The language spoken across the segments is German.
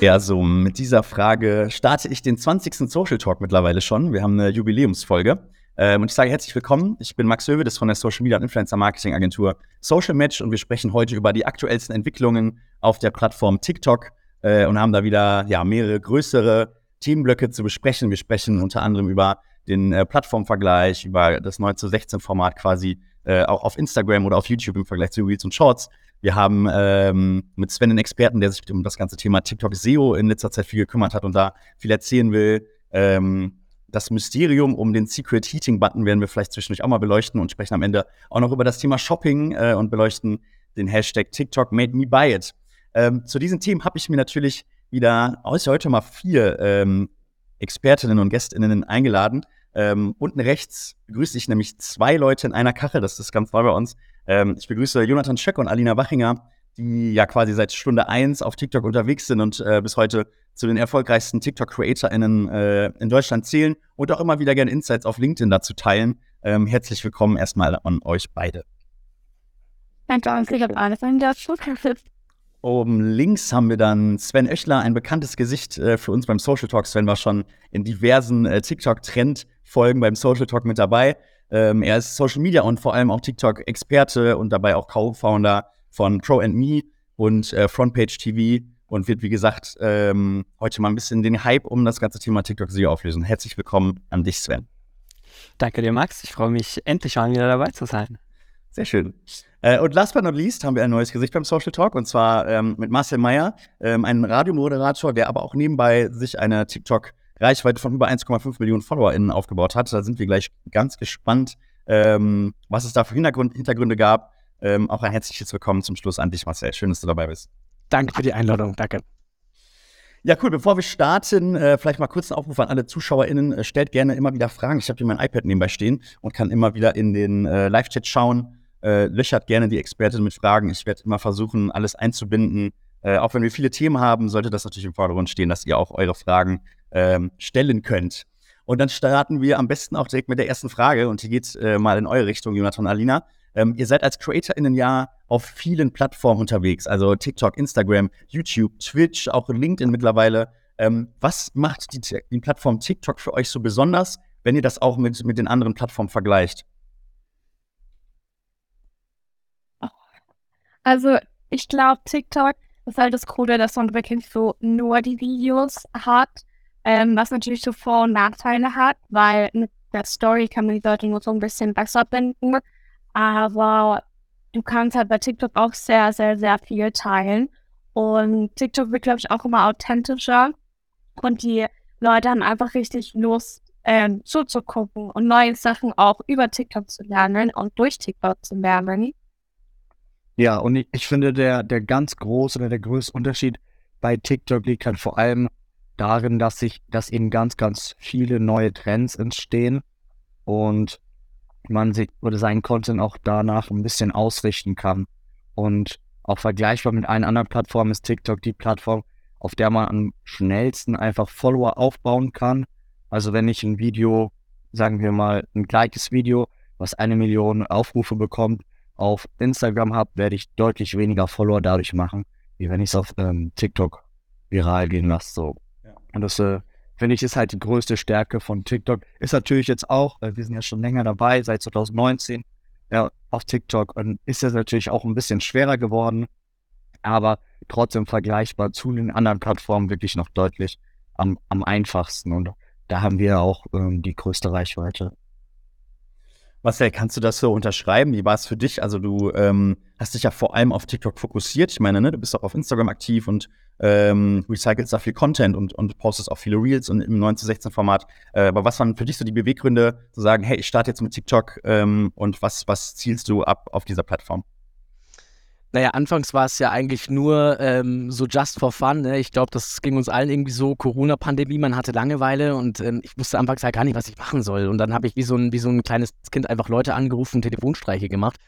Ja, so mit dieser Frage starte ich den 20. Social Talk mittlerweile schon. Wir haben eine Jubiläumsfolge. Ähm, und ich sage herzlich willkommen. Ich bin Max Höwe, das von der Social Media und Influencer Marketing Agentur Social Match und wir sprechen heute über die aktuellsten Entwicklungen auf der Plattform TikTok äh, und haben da wieder ja, mehrere größere Themenblöcke zu besprechen. Wir sprechen unter anderem über den äh, Plattformvergleich, über das 9 zu 16 Format quasi äh, auch auf Instagram oder auf YouTube im Vergleich zu Reels und Shorts. Wir haben ähm, mit Sven einen Experten, der sich um das ganze Thema TikTok SEO in letzter Zeit viel gekümmert hat und da viel erzählen will. Ähm, das Mysterium um den Secret Heating Button werden wir vielleicht zwischendurch auch mal beleuchten und sprechen am Ende auch noch über das Thema Shopping äh, und beleuchten den Hashtag TikTok Made Me Buy It. Ähm, zu diesen Themen habe ich mir natürlich wieder außer heute mal vier ähm, Expertinnen und Gästinnen eingeladen. Ähm, unten rechts begrüße ich nämlich zwei Leute in einer Kache, das ist ganz neu bei uns. Ähm, ich begrüße Jonathan Schöck und Alina Wachinger, die ja quasi seit Stunde eins auf TikTok unterwegs sind und äh, bis heute zu den erfolgreichsten TikTok-CreatorInnen äh, in Deutschland zählen und auch immer wieder gerne Insights auf LinkedIn dazu teilen. Ähm, herzlich willkommen erstmal an euch beide. Danke, ich habe alles an der Oben links haben wir dann Sven Oechler, ein bekanntes Gesicht äh, für uns beim Social Talk. Sven war schon in diversen äh, TikTok-Trend-Folgen beim Social Talk mit dabei. Ähm, er ist Social Media und vor allem auch TikTok-Experte und dabei auch Co-Founder von Pro and Me und äh, Frontpage TV und wird, wie gesagt, ähm, heute mal ein bisschen den Hype um das ganze Thema TikTok SEO auflösen. Herzlich willkommen an dich, Sven. Danke dir, Max. Ich freue mich, endlich mal wieder dabei zu sein. Sehr schön. Äh, und last but not least haben wir ein neues Gesicht beim Social Talk und zwar ähm, mit Marcel Meyer, ähm, ein Radiomoderator, der aber auch nebenbei sich eine TikTok Reichweite von über 1,5 Millionen FollowerInnen aufgebaut hat. Da sind wir gleich ganz gespannt, ähm, was es da für Hintergrund, Hintergründe gab. Ähm, auch ein herzliches Willkommen zum Schluss an dich, Marcel. Schön, dass du dabei bist. Danke für die Einladung. Danke. Ja, cool. Bevor wir starten, äh, vielleicht mal kurz einen Aufruf an alle ZuschauerInnen. Äh, stellt gerne immer wieder Fragen. Ich habe hier mein iPad nebenbei stehen und kann immer wieder in den äh, Live-Chat schauen. Äh, löchert gerne die Expertin mit Fragen. Ich werde immer versuchen, alles einzubinden. Äh, auch wenn wir viele Themen haben, sollte das natürlich im Vordergrund stehen, dass ihr auch eure Fragen ähm, stellen könnt. Und dann starten wir am besten auch direkt mit der ersten Frage. Und hier geht äh, mal in eure Richtung, Jonathan Alina. Ähm, ihr seid als CreatorInnen ja auf vielen Plattformen unterwegs, also TikTok, Instagram, YouTube, Twitch, auch LinkedIn mittlerweile. Ähm, was macht die, die, Plattform TikTok für euch so besonders, wenn ihr das auch mit, mit den anderen Plattformen vergleicht? Also, ich glaube, TikTok ist halt das Coole, dass man wirklich so nur die Videos hat ähm, was natürlich so Vor- und Nachteile hat, weil mit der Story kann man die Leute nur so ein bisschen besser binden. Aber du kannst halt bei TikTok auch sehr, sehr, sehr viel teilen. Und TikTok wird, glaube ich, auch immer authentischer. Und die Leute haben einfach richtig Lust, ähm, zuzugucken und neue Sachen auch über TikTok zu lernen und durch TikTok zu lernen. Ja, und ich, ich finde, der, der ganz große oder der größte Unterschied bei TikTok liegt halt vor allem darin, dass sich, dass eben ganz, ganz viele neue Trends entstehen und man sich oder seinen Content auch danach ein bisschen ausrichten kann. Und auch vergleichbar mit allen anderen Plattformen ist TikTok die Plattform, auf der man am schnellsten einfach Follower aufbauen kann. Also wenn ich ein Video, sagen wir mal, ein gleiches Video, was eine Million Aufrufe bekommt, auf Instagram habe, werde ich deutlich weniger Follower dadurch machen, wie wenn ich es auf ähm, TikTok viral gehen lasse. So. Und das äh, finde ich ist halt die größte Stärke von TikTok. Ist natürlich jetzt auch, äh, wir sind ja schon länger dabei, seit 2019 ja, auf TikTok und ist das natürlich auch ein bisschen schwerer geworden, aber trotzdem vergleichbar zu den anderen Plattformen wirklich noch deutlich am, am einfachsten. Und da haben wir auch ähm, die größte Reichweite. Marcel, kannst du das so unterschreiben? Wie war es für dich? Also du ähm, hast dich ja vor allem auf TikTok fokussiert. Ich meine, ne, du bist auch auf Instagram aktiv und ähm, recycelst da viel Content und, und postest auch viele Reels und im 9 zu 16 Format. Äh, aber was waren für dich so die Beweggründe, zu sagen, hey, ich starte jetzt mit TikTok ähm, und was, was zielst du ab auf dieser Plattform? Naja, anfangs war es ja eigentlich nur ähm, so just for fun. Ne? Ich glaube, das ging uns allen irgendwie so. Corona-Pandemie, man hatte Langeweile und ähm, ich wusste anfangs ja gar nicht, was ich machen soll. Und dann habe ich wie so, ein, wie so ein kleines Kind einfach Leute angerufen, Telefonstreiche gemacht.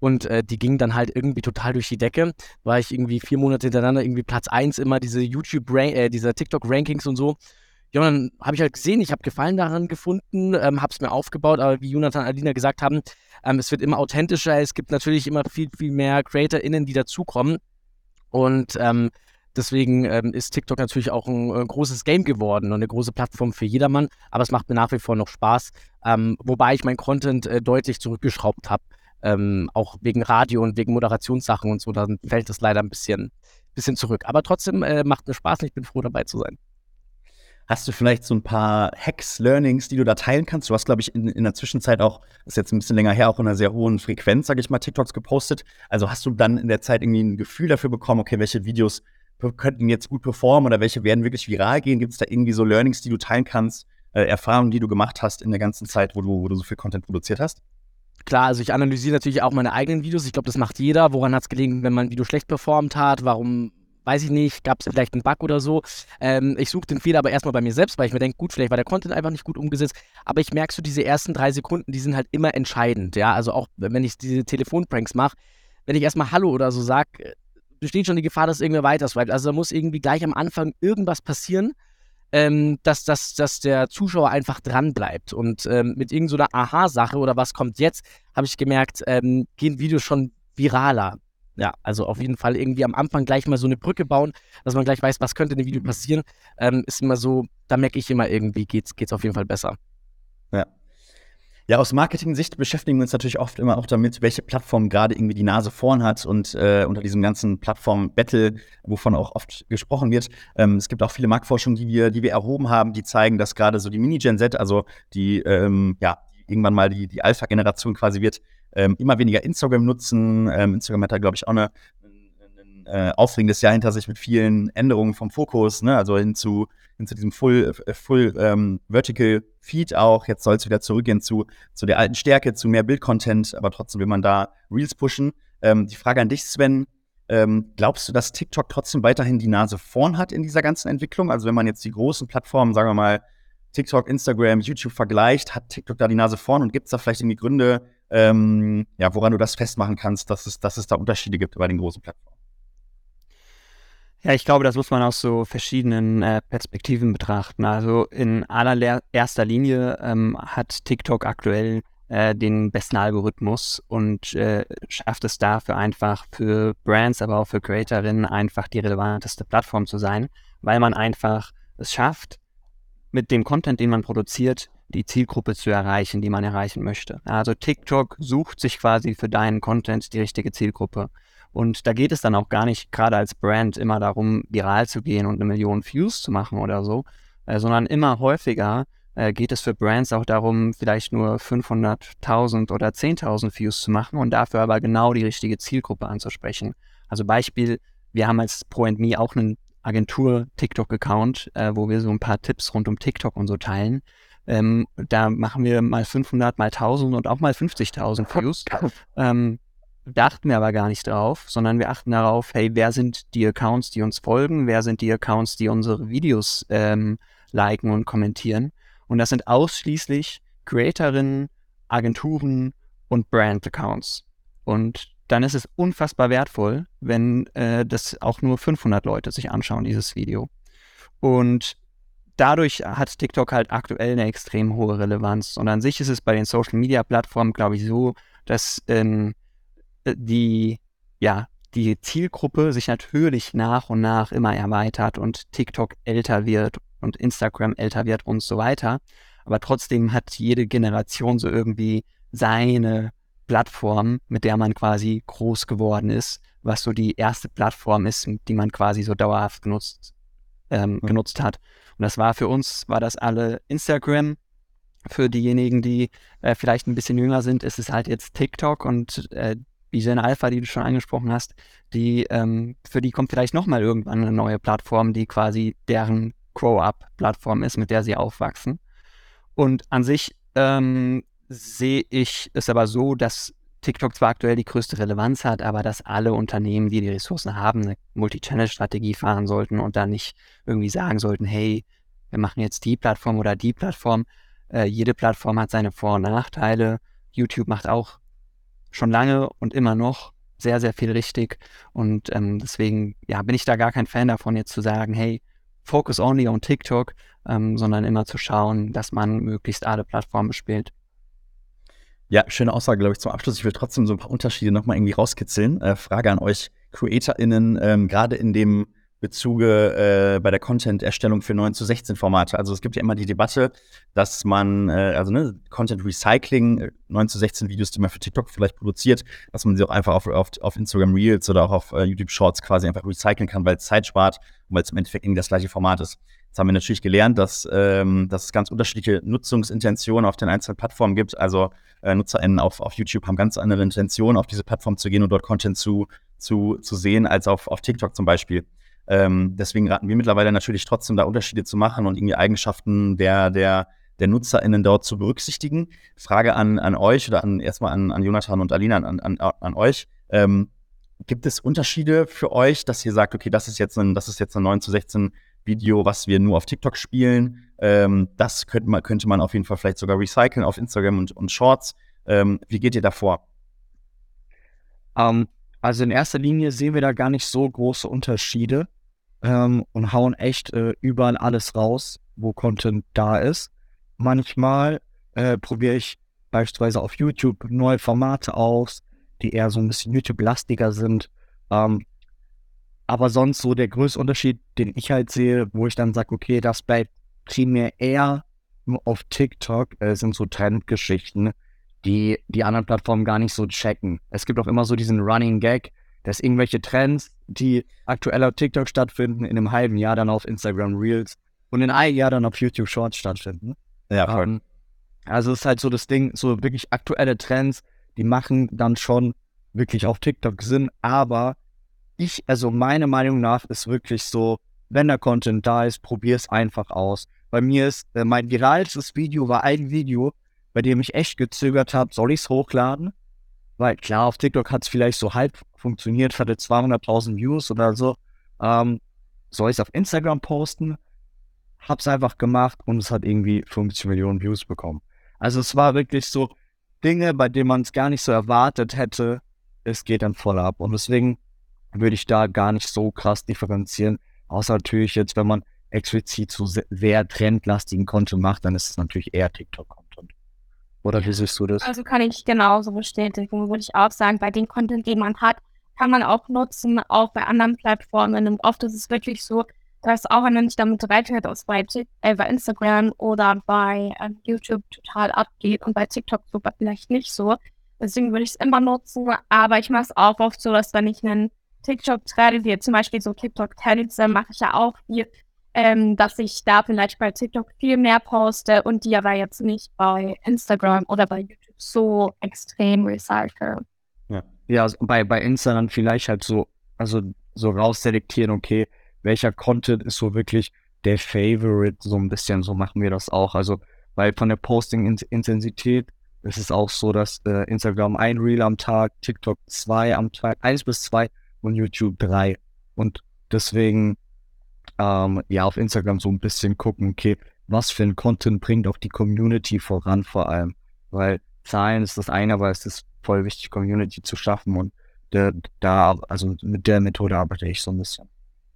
Und äh, die gingen dann halt irgendwie total durch die Decke. War ich irgendwie vier Monate hintereinander irgendwie Platz 1 immer diese YouTube, äh, dieser TikTok-Rankings und so. Ja, und dann habe ich halt gesehen, ich habe Gefallen daran gefunden, ähm, habe es mir aufgebaut, aber wie Jonathan und Alina gesagt haben, ähm, es wird immer authentischer, es gibt natürlich immer viel, viel mehr CreatorInnen, die dazukommen. Und ähm, deswegen ähm, ist TikTok natürlich auch ein, ein, großes Game geworden und eine große Plattform für jedermann. Aber es macht mir nach wie vor noch Spaß, ähm, wobei ich mein Content äh, deutlich zurückgeschraubt habe. Ähm, auch wegen Radio und wegen Moderationssachen und so, dann fällt es leider ein bisschen, bisschen zurück. Aber trotzdem äh, macht mir Spaß und ich bin froh dabei zu sein. Hast du vielleicht so ein paar Hacks, Learnings, die du da teilen kannst? Du hast, glaube ich, in, in der Zwischenzeit auch, ist jetzt ein bisschen länger her, auch in einer sehr hohen Frequenz, sage ich mal, TikToks gepostet. Also hast du dann in der Zeit irgendwie ein Gefühl dafür bekommen, okay, welche Videos könnten jetzt gut performen oder welche werden wirklich viral gehen? Gibt es da irgendwie so Learnings, die du teilen kannst, äh, Erfahrungen, die du gemacht hast in der ganzen Zeit, wo du, wo du so viel Content produziert hast? Klar, also ich analysiere natürlich auch meine eigenen Videos. Ich glaube, das macht jeder. Woran hat es gelegen, wenn mein Video schlecht performt hat? Warum weiß ich nicht, gab es vielleicht einen Bug oder so. Ähm, ich suche den Fehler aber erstmal bei mir selbst, weil ich mir denke, gut, vielleicht war der Content einfach nicht gut umgesetzt. Aber ich merke so, diese ersten drei Sekunden, die sind halt immer entscheidend. Ja, also auch wenn ich diese Telefonpranks mache, wenn ich erstmal Hallo oder so sage, äh, besteht schon die Gefahr, dass irgendwer weiter swipet. Also da muss irgendwie gleich am Anfang irgendwas passieren, ähm, dass, dass, dass der Zuschauer einfach dran bleibt. Und ähm, mit irgendeiner so Aha-Sache oder was kommt jetzt, habe ich gemerkt, ähm, gehen Videos schon viraler ja, also auf jeden Fall irgendwie am Anfang gleich mal so eine Brücke bauen, dass man gleich weiß, was könnte in dem Video passieren, ähm, ist immer so, da merke ich immer irgendwie, geht's, geht's auf jeden Fall besser. Ja. Ja, aus Marketing-Sicht beschäftigen wir uns natürlich oft immer auch damit, welche Plattform gerade irgendwie die Nase vorn hat und äh, unter diesem ganzen Plattform-Battle, wovon auch oft gesprochen wird. Ähm, es gibt auch viele Marktforschungen, die wir, die wir erhoben haben, die zeigen, dass gerade so die Mini-Gen Z, also die, ähm, ja, irgendwann mal die, die Alpha-Generation quasi wird, ähm, immer weniger Instagram nutzen. Ähm, Instagram hat da, glaube ich, auch ein, ein äh, aufregendes Jahr hinter sich mit vielen Änderungen vom Fokus, ne? also hin zu, hin zu diesem Full, äh, Full ähm, Vertical Feed auch. Jetzt soll es wieder zurückgehen zu, zu der alten Stärke, zu mehr Bildcontent, aber trotzdem will man da Reels pushen. Ähm, die Frage an dich, Sven, ähm, glaubst du, dass TikTok trotzdem weiterhin die Nase vorn hat in dieser ganzen Entwicklung? Also wenn man jetzt die großen Plattformen, sagen wir mal, TikTok, Instagram, YouTube vergleicht, hat TikTok da die Nase vorn und gibt es da vielleicht irgendwie Gründe, ähm, ja, woran du das festmachen kannst, dass es, dass es da Unterschiede gibt bei den großen Plattformen? Ja, ich glaube, das muss man aus so verschiedenen äh, Perspektiven betrachten. Also in allererster Linie ähm, hat TikTok aktuell äh, den besten Algorithmus und äh, schafft es dafür einfach für Brands, aber auch für Creatorinnen einfach die relevanteste Plattform zu sein, weil man einfach es schafft, mit dem Content, den man produziert, die Zielgruppe zu erreichen, die man erreichen möchte. Also TikTok sucht sich quasi für deinen Content die richtige Zielgruppe. Und da geht es dann auch gar nicht gerade als Brand immer darum, viral zu gehen und eine Million Views zu machen oder so, äh, sondern immer häufiger äh, geht es für Brands auch darum, vielleicht nur 500.000 oder 10.000 Views zu machen und dafür aber genau die richtige Zielgruppe anzusprechen. Also Beispiel, wir haben als Pro&Me auch einen Agentur-TikTok-Account, äh, wo wir so ein paar Tipps rund um TikTok und so teilen. Ähm, da machen wir mal 500, mal 1000 und auch mal 50.000 Views. Ähm, da achten wir aber gar nicht drauf, sondern wir achten darauf, hey, wer sind die Accounts, die uns folgen? Wer sind die Accounts, die unsere Videos ähm, liken und kommentieren? Und das sind ausschließlich Creatorinnen, Agenturen und Brand-Accounts. Und dann ist es unfassbar wertvoll, wenn äh, das auch nur 500 Leute sich anschauen, dieses Video. Und dadurch hat TikTok halt aktuell eine extrem hohe Relevanz. Und an sich ist es bei den Social-Media-Plattformen, glaube ich, so, dass ähm, äh, die, ja, die Zielgruppe sich natürlich nach und nach immer erweitert und TikTok älter wird und Instagram älter wird und so weiter. Aber trotzdem hat jede Generation so irgendwie seine Plattform, mit der man quasi groß geworden ist, was so die erste Plattform ist, die man quasi so dauerhaft genutzt, ähm, mhm. genutzt hat. Und das war für uns, war das alle Instagram. Für diejenigen, die äh, vielleicht ein bisschen jünger sind, ist es halt jetzt TikTok und äh, Vision Alpha, die du schon angesprochen hast, die, ähm, für die kommt vielleicht nochmal irgendwann eine neue Plattform, die quasi deren Grow-Up-Plattform ist, mit der sie aufwachsen. Und an sich ähm, sehe ich es aber so, dass TikTok zwar aktuell die größte Relevanz hat, aber dass alle Unternehmen, die die Ressourcen haben, eine Multi-Channel-Strategie fahren sollten und dann nicht irgendwie sagen sollten, hey, wir machen jetzt die Plattform oder die Plattform. Äh, jede Plattform hat seine Vor- und Nachteile. YouTube macht auch schon lange und immer noch sehr, sehr viel richtig. Und ähm, deswegen ja, bin ich da gar kein Fan davon, jetzt zu sagen, hey, focus only on TikTok, ähm, sondern immer zu schauen, dass man möglichst alle Plattformen spielt. Ja, schöne Aussage, glaube ich, zum Abschluss. Ich will trotzdem so ein paar Unterschiede nochmal irgendwie rauskitzeln. Äh, Frage an euch CreatorInnen, ähm, gerade in dem Bezuge äh, bei der Content-Erstellung für 9 zu 16 Formate. Also es gibt ja immer die Debatte, dass man, äh, also ne, Content Recycling, 9 zu 16 Videos, die man für TikTok vielleicht produziert, dass man sie auch einfach auf, auf, auf Instagram Reels oder auch auf äh, YouTube Shorts quasi einfach recyceln kann, weil es Zeit spart weil es im Endeffekt irgendwie das gleiche Format ist. Jetzt haben wir natürlich gelernt, dass, ähm, dass es ganz unterschiedliche Nutzungsintentionen auf den einzelnen Plattformen gibt. Also äh, NutzerInnen auf, auf YouTube haben ganz andere Intentionen, auf diese Plattform zu gehen und dort Content zu, zu, zu sehen, als auf, auf TikTok zum Beispiel. Ähm, deswegen raten wir mittlerweile natürlich trotzdem da Unterschiede zu machen und irgendwie Eigenschaften der, der, der NutzerInnen dort zu berücksichtigen. Frage an, an euch oder an, erstmal an, an Jonathan und Alina, an, an, an euch. Ähm, gibt es Unterschiede für euch, dass ihr sagt, okay, das ist jetzt ein, das ist jetzt ein 9 zu 16 Video, was wir nur auf TikTok spielen? Ähm, das könnte man, könnte man auf jeden Fall vielleicht sogar recyceln auf Instagram und, und Shorts. Ähm, wie geht ihr da vor? Um, ähm, also in erster Linie sehen wir da gar nicht so große Unterschiede ähm, und hauen echt äh, überall alles raus, wo Content da ist. Manchmal äh, probiere ich beispielsweise auf YouTube neue Formate aus, die eher so ein bisschen YouTube-lastiger sind. Ähm, aber sonst so der größte Unterschied, den ich halt sehe, wo ich dann sage, okay, das bleibt primär eher auf TikTok, äh, sind so Trendgeschichten, die die anderen Plattformen gar nicht so checken. Es gibt auch immer so diesen Running Gag, dass irgendwelche Trends, die aktuell auf TikTok stattfinden, in einem halben Jahr dann auf Instagram Reels und in einem Jahr dann auf YouTube Shorts stattfinden. Ja, voll. Um, ähm, also ist halt so das Ding, so wirklich aktuelle Trends, die machen dann schon wirklich auf TikTok Sinn, aber ich, also meine Meinung nach ist wirklich so, wenn der Content da ist, probier es einfach aus. Bei mir ist, äh, mein viralstes Video war ein Video, bei dem ich echt gezögert habe, soll ich es hochladen? Weil klar, auf TikTok hat es vielleicht so halb funktioniert, hatte 200.000 Views oder so. Ähm, soll ich es auf Instagram posten? Hab's einfach gemacht und es hat irgendwie 50 Millionen Views bekommen. Also es war wirklich so Dinge, bei denen man es gar nicht so erwartet hätte. Es geht dann voll ab. Und deswegen würde ich da gar nicht so krass differenzieren. Außer natürlich jetzt, wenn man explizit so sehr trendlastigen Content macht, dann ist es natürlich eher TikTok. Oder wie siehst du das? Also kann ich genauso bestätigen, würde ich auch sagen. Bei dem Content, den man hat, kann man auch nutzen, auch bei anderen Plattformen. Und oft ist es wirklich so, dass auch wenn nicht damit reinhört, dass bei, äh, bei Instagram oder bei äh, YouTube total abgeht und bei TikTok sogar vielleicht nicht so. Deswegen würde ich es immer nutzen. Aber ich mache es auch oft so, dass wenn ich einen TikTok-Trend, wie zum Beispiel so TikTok-Trends, mache ich ja auch viel ähm, dass ich da vielleicht bei TikTok viel mehr poste und die aber jetzt nicht bei Instagram oder bei YouTube so extrem recycle. Ja, ja also bei, bei Insta dann vielleicht halt so, also so rausselektieren, okay, welcher Content ist so wirklich der Favorite, so ein bisschen, so machen wir das auch. Also, weil von der Posting-Intensität ist es auch so, dass äh, Instagram ein Reel am Tag, TikTok zwei am Tag, eins bis zwei und YouTube drei. Und deswegen ähm, ja auf Instagram so ein bisschen gucken, okay, was für ein Content bringt auch die Community voran vor allem. Weil Zahlen ist das eine, aber es ist voll wichtig, Community zu schaffen und da, also mit der Methode arbeite ich so ein bisschen.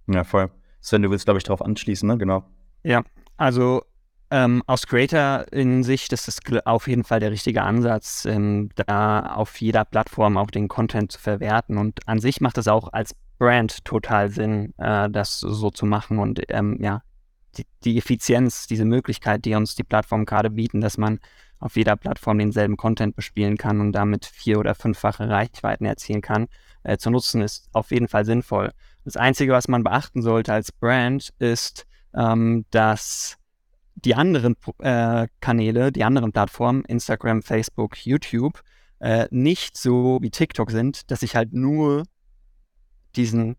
Ja, voll. Sven, du willst, glaube ich, darauf anschließen, ne? Genau. Ja, also ähm, aus Creator in Sicht ist es auf jeden Fall der richtige Ansatz, ähm, da auf jeder Plattform auch den Content zu verwerten. Und an sich macht es auch als Brand total Sinn, äh, das so zu machen und ähm, ja, die, die, Effizienz, diese Möglichkeit, die uns die Plattformen gerade bieten, dass man auf jeder Plattform denselben Content bespielen kann und damit vier- oder fünffache Reichweiten erzielen kann, äh, zu nutzen, ist auf jeden Fall sinnvoll. Das Einzige, was man beachten sollte als Brand, ist, ähm, dass die anderen äh, Kanäle, die anderen Plattformen, Instagram, Facebook, YouTube, äh, nicht so wie TikTok sind, dass ich halt nur diesen,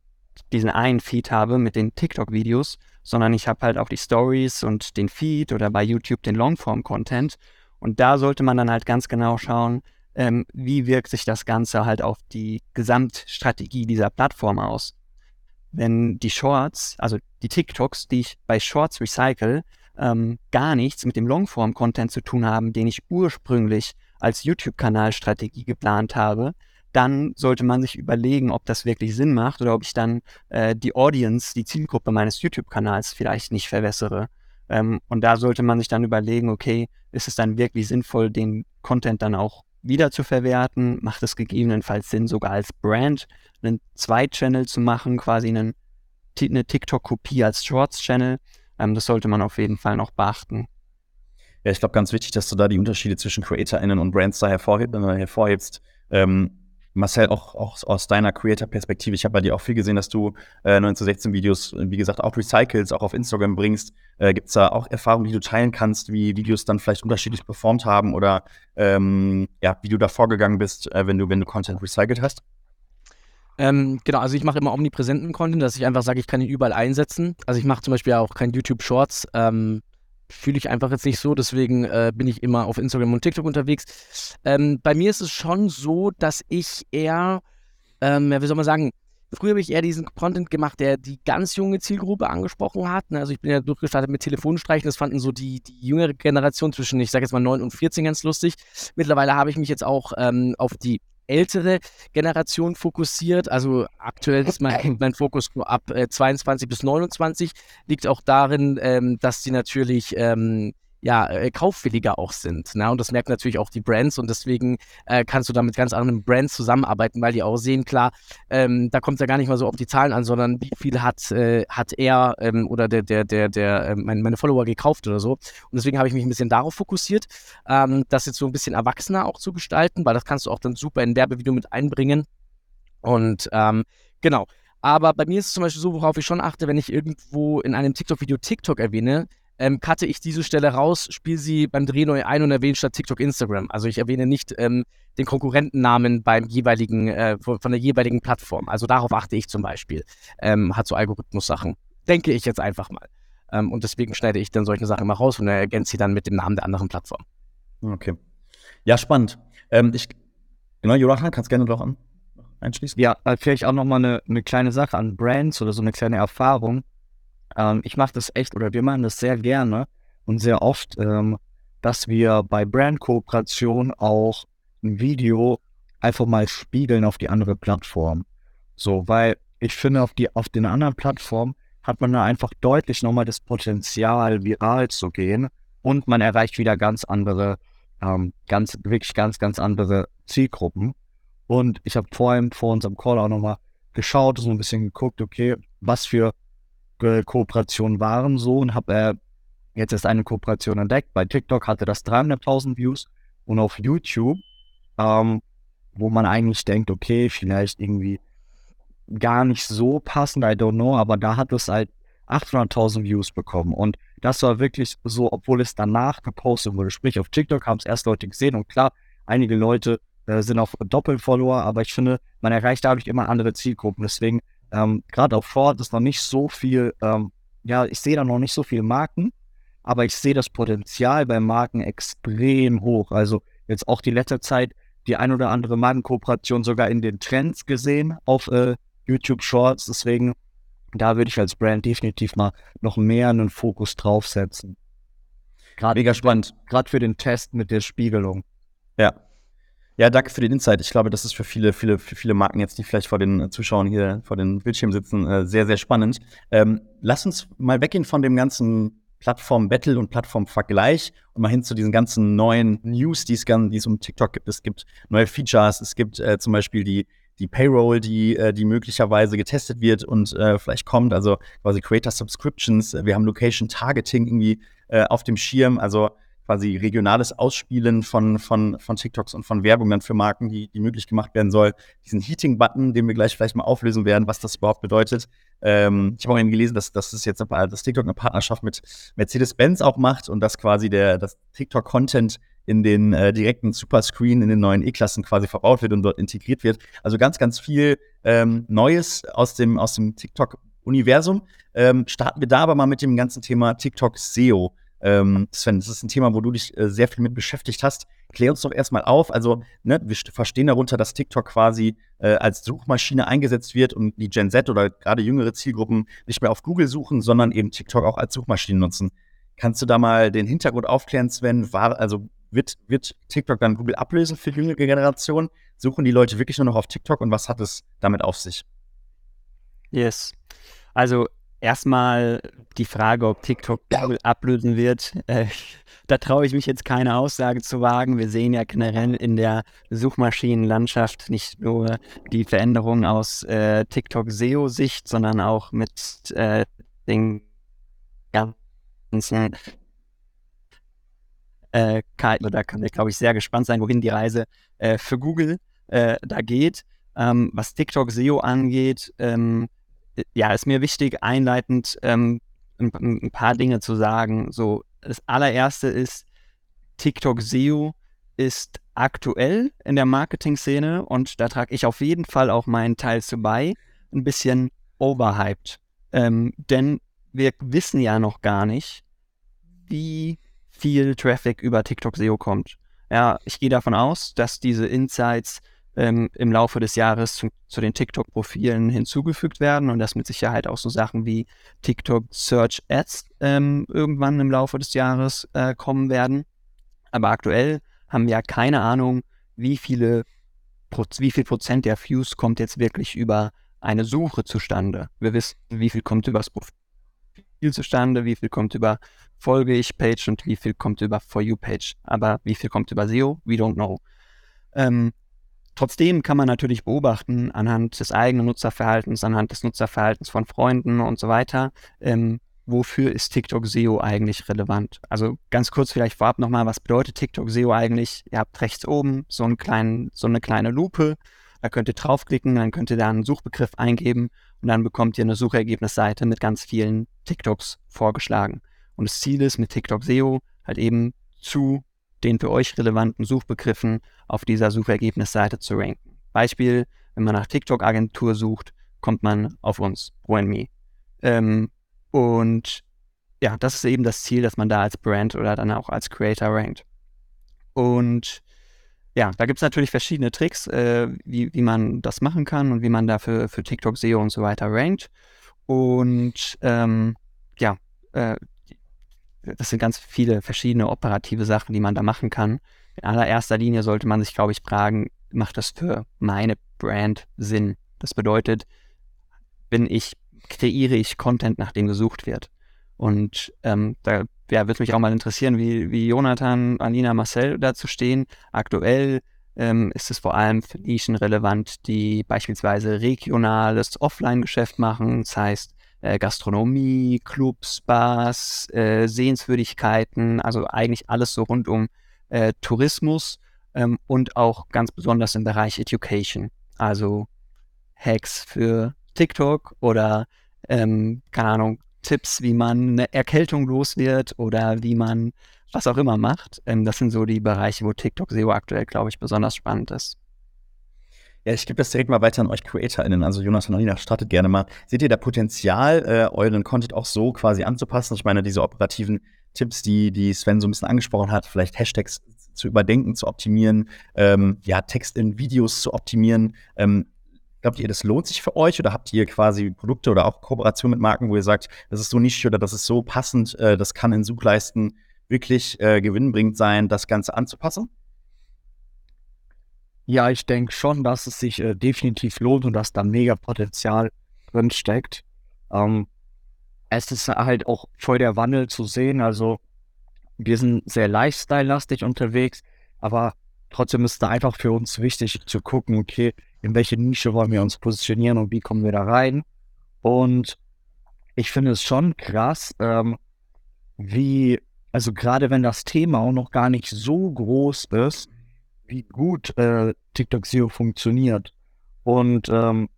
diesen einen Feed habe mit den TikTok-Videos, sondern ich habe halt auch die Stories und den Feed oder bei YouTube den Longform-Content. Und da sollte man dann halt ganz genau schauen, ähm, wie wirkt sich das Ganze halt auf die Gesamtstrategie dieser Plattform aus. Wenn die Shorts, also die TikToks, die ich bei Shorts recycle, ähm, gar nichts mit dem Longform-Content zu tun haben, den ich ursprünglich als YouTube-Kanalstrategie geplant habe, dann sollte man sich überlegen, ob das wirklich Sinn macht oder ob ich dann äh, die Audience, die Zielgruppe meines YouTube-Kanals vielleicht nicht verwässere. Ähm, und da sollte man sich dann überlegen, okay, ist es dann wirklich sinnvoll, den Content dann auch wieder zu verwerten? Macht es gegebenenfalls Sinn, sogar als Brand einen Zweit-Channel zu machen, quasi einen eine TikTok-Kopie als Shorts-Channel. Ähm, das sollte man auf jeden Fall noch beachten. Ja, ich glaube, ganz wichtig, dass du da die Unterschiede zwischen CreatorInnen und Brands da hervorheb äh, hervorhebst. Ähm, Marcel, auch, auch aus deiner Creator-Perspektive, ich habe bei dir auch viel gesehen, dass du äh, 1916 Videos, wie gesagt, auch recycelst, auch auf Instagram bringst. Äh, Gibt es da auch Erfahrungen, die du teilen kannst, wie Videos dann vielleicht unterschiedlich performt haben oder ähm, ja, wie du da vorgegangen bist, äh, wenn du, wenn du Content recycelt hast? Ähm, genau, also ich mache immer omnipräsenten Content, dass ich einfach sage, ich kann ihn überall einsetzen. Also ich mache zum Beispiel auch kein YouTube Shorts. Ähm, fühle ich einfach jetzt nicht so, deswegen äh, bin ich immer auf Instagram und TikTok unterwegs. Ähm, bei mir ist es schon so, dass ich eher, ähm, wie soll man sagen, früher habe ich eher diesen Content gemacht, der die ganz junge Zielgruppe angesprochen hat. Ne? Also ich bin ja durchgestartet mit Telefonstreichen, das fanden so die, die jüngere Generation zwischen, ich sage jetzt mal 9 und 14 ganz lustig. Mittlerweile habe ich mich jetzt auch ähm, auf die ältere Generation fokussiert. Also aktuell ist mein, mein Fokus nur ab äh, 22 bis 29. Liegt auch darin, ähm, dass die natürlich ähm, ja, äh, kaufwilliger auch sind. Ne? Und das merken natürlich auch die Brands und deswegen äh, kannst du da mit ganz anderen Brands zusammenarbeiten, weil die auch sehen, klar, ähm, da kommt ja gar nicht mal so auf die Zahlen an, sondern wie viel hat, äh, hat er ähm, oder der, der, der, der, äh, mein, meine Follower gekauft oder so. Und deswegen habe ich mich ein bisschen darauf fokussiert, ähm, das jetzt so ein bisschen erwachsener auch zu gestalten, weil das kannst du auch dann super in Werbevideo mit einbringen. Und ähm, genau. Aber bei mir ist es zum Beispiel so, worauf ich schon achte, wenn ich irgendwo in einem TikTok-Video TikTok erwähne, ähm, cutte ich diese Stelle raus, spiele sie beim Dreh neu ein und erwähne statt TikTok Instagram. Also ich erwähne nicht ähm, den Konkurrentennamen beim jeweiligen, äh, von, der jeweiligen Plattform. Also darauf achte ich zum Beispiel. Ähm, hat so Algorithmus-Sachen. Denke ich jetzt einfach mal. Ähm, und deswegen schneide ich dann solche Sachen mal raus und ergänze sie dann mit dem Namen der anderen Plattform. Okay. Ja, spannend. Ähm, ich, genau, Jonathan, kannst gerne noch an, einschließen. Ja, vielleicht auch nochmal eine, eine kleine Sache an Brands oder so eine kleine Erfahrung. Ähm, ich mache das echt oder wir machen das sehr gerne und sehr oft, ähm, dass wir bei Brand-Kooperation auch ein Video einfach mal spiegeln auf die andere Plattform. So, weil ich finde, auf, die, auf den anderen Plattformen hat man da einfach deutlich nochmal das Potenzial, viral zu gehen und man erreicht wieder ganz andere, ähm, ganz, wirklich ganz, ganz andere Zielgruppen. Und ich habe vorhin vor unserem Call auch nochmal geschaut, so ein bisschen geguckt, okay, was für Kooperationen waren so und habe äh, jetzt erst eine Kooperation entdeckt. Bei TikTok hatte das 300.000 Views und auf YouTube, ähm, wo man eigentlich denkt, okay, vielleicht irgendwie gar nicht so passend, I don't know, aber da hat es halt 800.000 Views bekommen und das war wirklich so, obwohl es danach gepostet wurde. Sprich, auf TikTok haben es erst Leute gesehen und klar, einige Leute äh, sind auch Doppelfollower, aber ich finde, man erreicht dadurch immer andere Zielgruppen. Deswegen ähm, Gerade auf Ford ist noch nicht so viel, ähm, ja, ich sehe da noch nicht so viele Marken, aber ich sehe das Potenzial bei Marken extrem hoch. Also jetzt auch die letzte Zeit die ein oder andere Markenkooperation sogar in den Trends gesehen auf äh, YouTube Shorts. Deswegen, da würde ich als Brand definitiv mal noch mehr einen Fokus draufsetzen. Grad, Mega spannend. Gerade für den Test mit der Spiegelung. Ja, ja, danke für den Insight. Ich glaube, das ist für viele, viele, für viele Marken jetzt, die vielleicht vor den Zuschauern hier vor den Bildschirmen sitzen, äh, sehr, sehr spannend. Ähm, lass uns mal weggehen von dem ganzen Plattform-Battle und Plattform-Vergleich und mal hin zu diesen ganzen neuen News, die es, die es um TikTok gibt. Es gibt neue Features, es gibt äh, zum Beispiel die, die Payroll, die, äh, die möglicherweise getestet wird und äh, vielleicht kommt, also quasi Creator Subscriptions. Wir haben Location Targeting irgendwie äh, auf dem Schirm. Also quasi regionales Ausspielen von, von, von TikToks und von Werbung dann für Marken, die, die möglich gemacht werden soll. Diesen Heating-Button, den wir gleich vielleicht mal auflösen werden, was das überhaupt bedeutet. Ähm, ich habe auch eben gelesen, dass, dass das jetzt dass TikTok eine Partnerschaft mit Mercedes-Benz auch macht und dass quasi der das TikTok-Content in den äh, direkten Superscreen in den neuen E-Klassen quasi verbaut wird und dort integriert wird. Also ganz, ganz viel ähm, Neues aus dem, aus dem TikTok-Universum. Ähm, starten wir da aber mal mit dem ganzen Thema TikTok SEO. Ähm, Sven, das ist ein Thema, wo du dich äh, sehr viel mit beschäftigt hast. Klär uns doch erstmal auf. Also, ne, wir verstehen darunter, dass TikTok quasi äh, als Suchmaschine eingesetzt wird und die Gen Z oder gerade jüngere Zielgruppen nicht mehr auf Google suchen, sondern eben TikTok auch als Suchmaschine nutzen. Kannst du da mal den Hintergrund aufklären, Sven? War, also wird, wird TikTok dann Google ablösen für die jüngere Generation? Suchen die Leute wirklich nur noch auf TikTok und was hat es damit auf sich? Yes. Also erstmal die Frage, ob TikTok Google ablösen wird. Äh, da traue ich mich jetzt keine Aussage zu wagen. Wir sehen ja generell in der Suchmaschinenlandschaft nicht nur die Veränderungen aus äh, TikTok SEO-Sicht, sondern auch mit äh, den ganzen äh, da kann wir, glaube ich, sehr gespannt sein, wohin die Reise äh, für Google äh, da geht. Ähm, was TikTok SEO angeht, ähm, ja, ist mir wichtig, einleitend ähm, ein, ein, paar Dinge zu sagen. So, das allererste ist, TikTok SEO ist aktuell in der Marketing-Szene und da trage ich auf jeden Fall auch meinen Teil zu bei, ein bisschen overhyped. Ähm, denn wir wissen ja noch gar nicht, wie viel Traffic über TikTok SEO kommt. Ja, ich gehe davon aus, dass diese Insights ähm, im Laufe des Jahres zu, zu den TikTok-Profilen hinzugefügt werden und dass mit Sicherheit auch so Sachen wie TikTok Search Ads ähm, irgendwann im Laufe des Jahres äh, kommen werden. Aber aktuell haben wir ja keine Ahnung, wie viele wie viel Prozent der Views kommt jetzt wirklich über eine Suche zustande. Wir wissen, wie viel kommt über das Profil zustande, wie viel kommt über Folge ich Page und wie viel kommt über For You Page. Aber wie viel kommt über SEO? We don't know. Ähm, Trotzdem kann man natürlich beobachten, anhand des eigenen Nutzerverhaltens, anhand des Nutzerverhaltens von Freunden und so weiter, ähm, wofür ist TikTok SEO eigentlich relevant? Also ganz kurz vielleicht vorab nochmal, was bedeutet TikTok SEO eigentlich? Ihr habt rechts oben so, einen kleinen, so eine kleine Lupe, da könnt ihr draufklicken, dann könnt ihr da einen Suchbegriff eingeben und dann bekommt ihr eine Suchergebnisseite mit ganz vielen TikToks vorgeschlagen. Und das Ziel ist mit TikTok SEO halt eben zu den für euch relevanten Suchbegriffen auf dieser Suchergebnisseite zu ranken. Beispiel, wenn man nach TikTok-Agentur sucht, kommt man auf uns, Me. Ähm, und ja, das ist eben das Ziel, dass man da als Brand oder dann auch als Creator rankt. Und ja, da gibt es natürlich verschiedene Tricks, äh, wie, wie man das machen kann und wie man dafür für TikTok SEO und so weiter rankt. Und ähm, ja, äh, das sind ganz viele verschiedene operative Sachen, die man da machen kann. In allererster Linie sollte man sich, glaube ich, fragen, macht das für meine Brand Sinn? Das bedeutet, bin ich, kreiere ich Content, nach dem gesucht wird? Und ähm, da ja, würde mich auch mal interessieren, wie, wie Jonathan, Alina, Marcel dazu stehen. Aktuell ähm, ist es vor allem für Nischen relevant, die beispielsweise regionales Offline-Geschäft machen. Das heißt, äh, Gastronomie, Clubs, Bars, äh, Sehenswürdigkeiten, also eigentlich alles so rund um äh, Tourismus ähm, und auch ganz besonders im Bereich Education, also Hacks für TikTok oder ähm, keine Ahnung, Tipps, wie man eine Erkältung los wird oder wie man was auch immer macht. Ähm, das sind so die Bereiche, wo TikTok SEO aktuell, glaube ich, besonders spannend ist. Ja, ich gebe das direkt mal weiter an euch CreatorInnen. Also Jonas und Alina, startet gerne mal. Seht ihr da Potenzial, äh, euren Content auch so quasi anzupassen? Ich meine, diese operativen Tipps, die, die Sven so ein bisschen angesprochen hat, vielleicht Hashtags zu überdenken, zu optimieren, ähm, ja, Text in Videos zu optimieren. Ähm, glaubt ihr, das lohnt sich für euch oder habt ihr quasi Produkte oder auch Kooperation mit Marken, wo ihr sagt, das ist so nischig oder das ist so passend, äh, das kann in Suchleisten wirklich äh, gewinnbringend sein, das Ganze anzupassen? Ja, ich denke schon, dass es sich äh, definitiv lohnt und dass da mega Potenzial drin steckt. Ähm, es ist halt auch voll der Wandel zu sehen. Also wir sind sehr Lifestyle-lastig unterwegs, aber trotzdem ist da einfach für uns wichtig zu gucken, okay, in welche Nische wollen wir uns positionieren und wie kommen wir da rein. Und ich finde es schon krass, ähm, wie, also gerade wenn das Thema auch noch gar nicht so groß ist, wie gut äh, TikTok SEO funktioniert. Und ähm,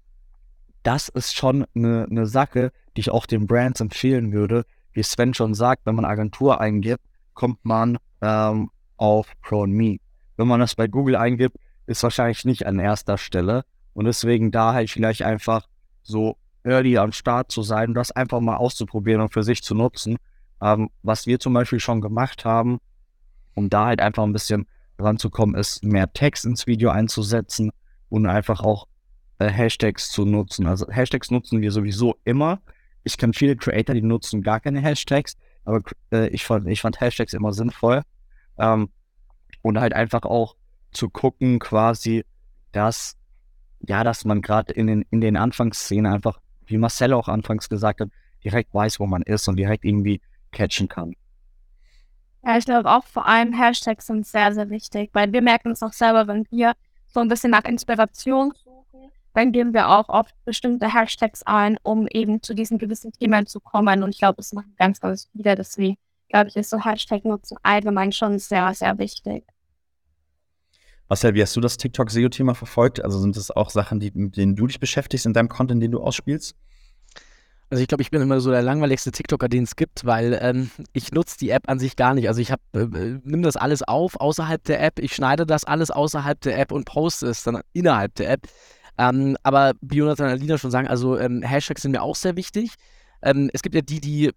das ist schon eine, eine Sache, die ich auch den Brands empfehlen würde. Wie Sven schon sagt, wenn man Agentur eingibt, kommt man ähm, auf Pro Me. Wenn man das bei Google eingibt, ist wahrscheinlich nicht an erster Stelle. Und deswegen da halt vielleicht einfach so early am Start zu sein und das einfach mal auszuprobieren und für sich zu nutzen. Ähm, was wir zum Beispiel schon gemacht haben, um da halt einfach ein bisschen ranzukommen, ist mehr Text ins Video einzusetzen und einfach auch äh, Hashtags zu nutzen. Also Hashtags nutzen wir sowieso immer. Ich kenne viele Creator, die nutzen gar keine Hashtags, aber äh, ich, fand, ich fand Hashtags immer sinnvoll. Ähm, und halt einfach auch zu gucken, quasi, dass, ja, dass man gerade in den, in den Anfangsszenen einfach, wie Marcel auch anfangs gesagt hat, direkt weiß, wo man ist und direkt irgendwie catchen kann. Ja, ich glaube auch vor allem Hashtags sind sehr, sehr wichtig, weil wir merken es auch selber, wenn wir so ein bisschen nach Inspiration suchen, dann geben wir auch oft bestimmte Hashtags ein, um eben zu diesen gewissen Themen zu kommen. Und ich glaube, das machen ganz, ganz viele. Deswegen, glaube ich, ist so Hashtag-Nutzen allgemein schon sehr, sehr wichtig. Marcel, wie hast du das TikTok-SEO-Thema verfolgt? Also sind das auch Sachen, die, mit denen du dich beschäftigst in deinem Content, den du ausspielst? Also ich glaube, ich bin immer so der langweiligste TikToker, den es gibt, weil ähm, ich nutze die App an sich gar nicht. Also ich habe, äh, äh, nimm das alles auf außerhalb der App, ich schneide das alles außerhalb der App und poste es dann innerhalb der App. Ähm, aber wie Jonathan und Alina schon sagen, also ähm, Hashtags sind mir auch sehr wichtig. Ähm, es gibt ja die, die,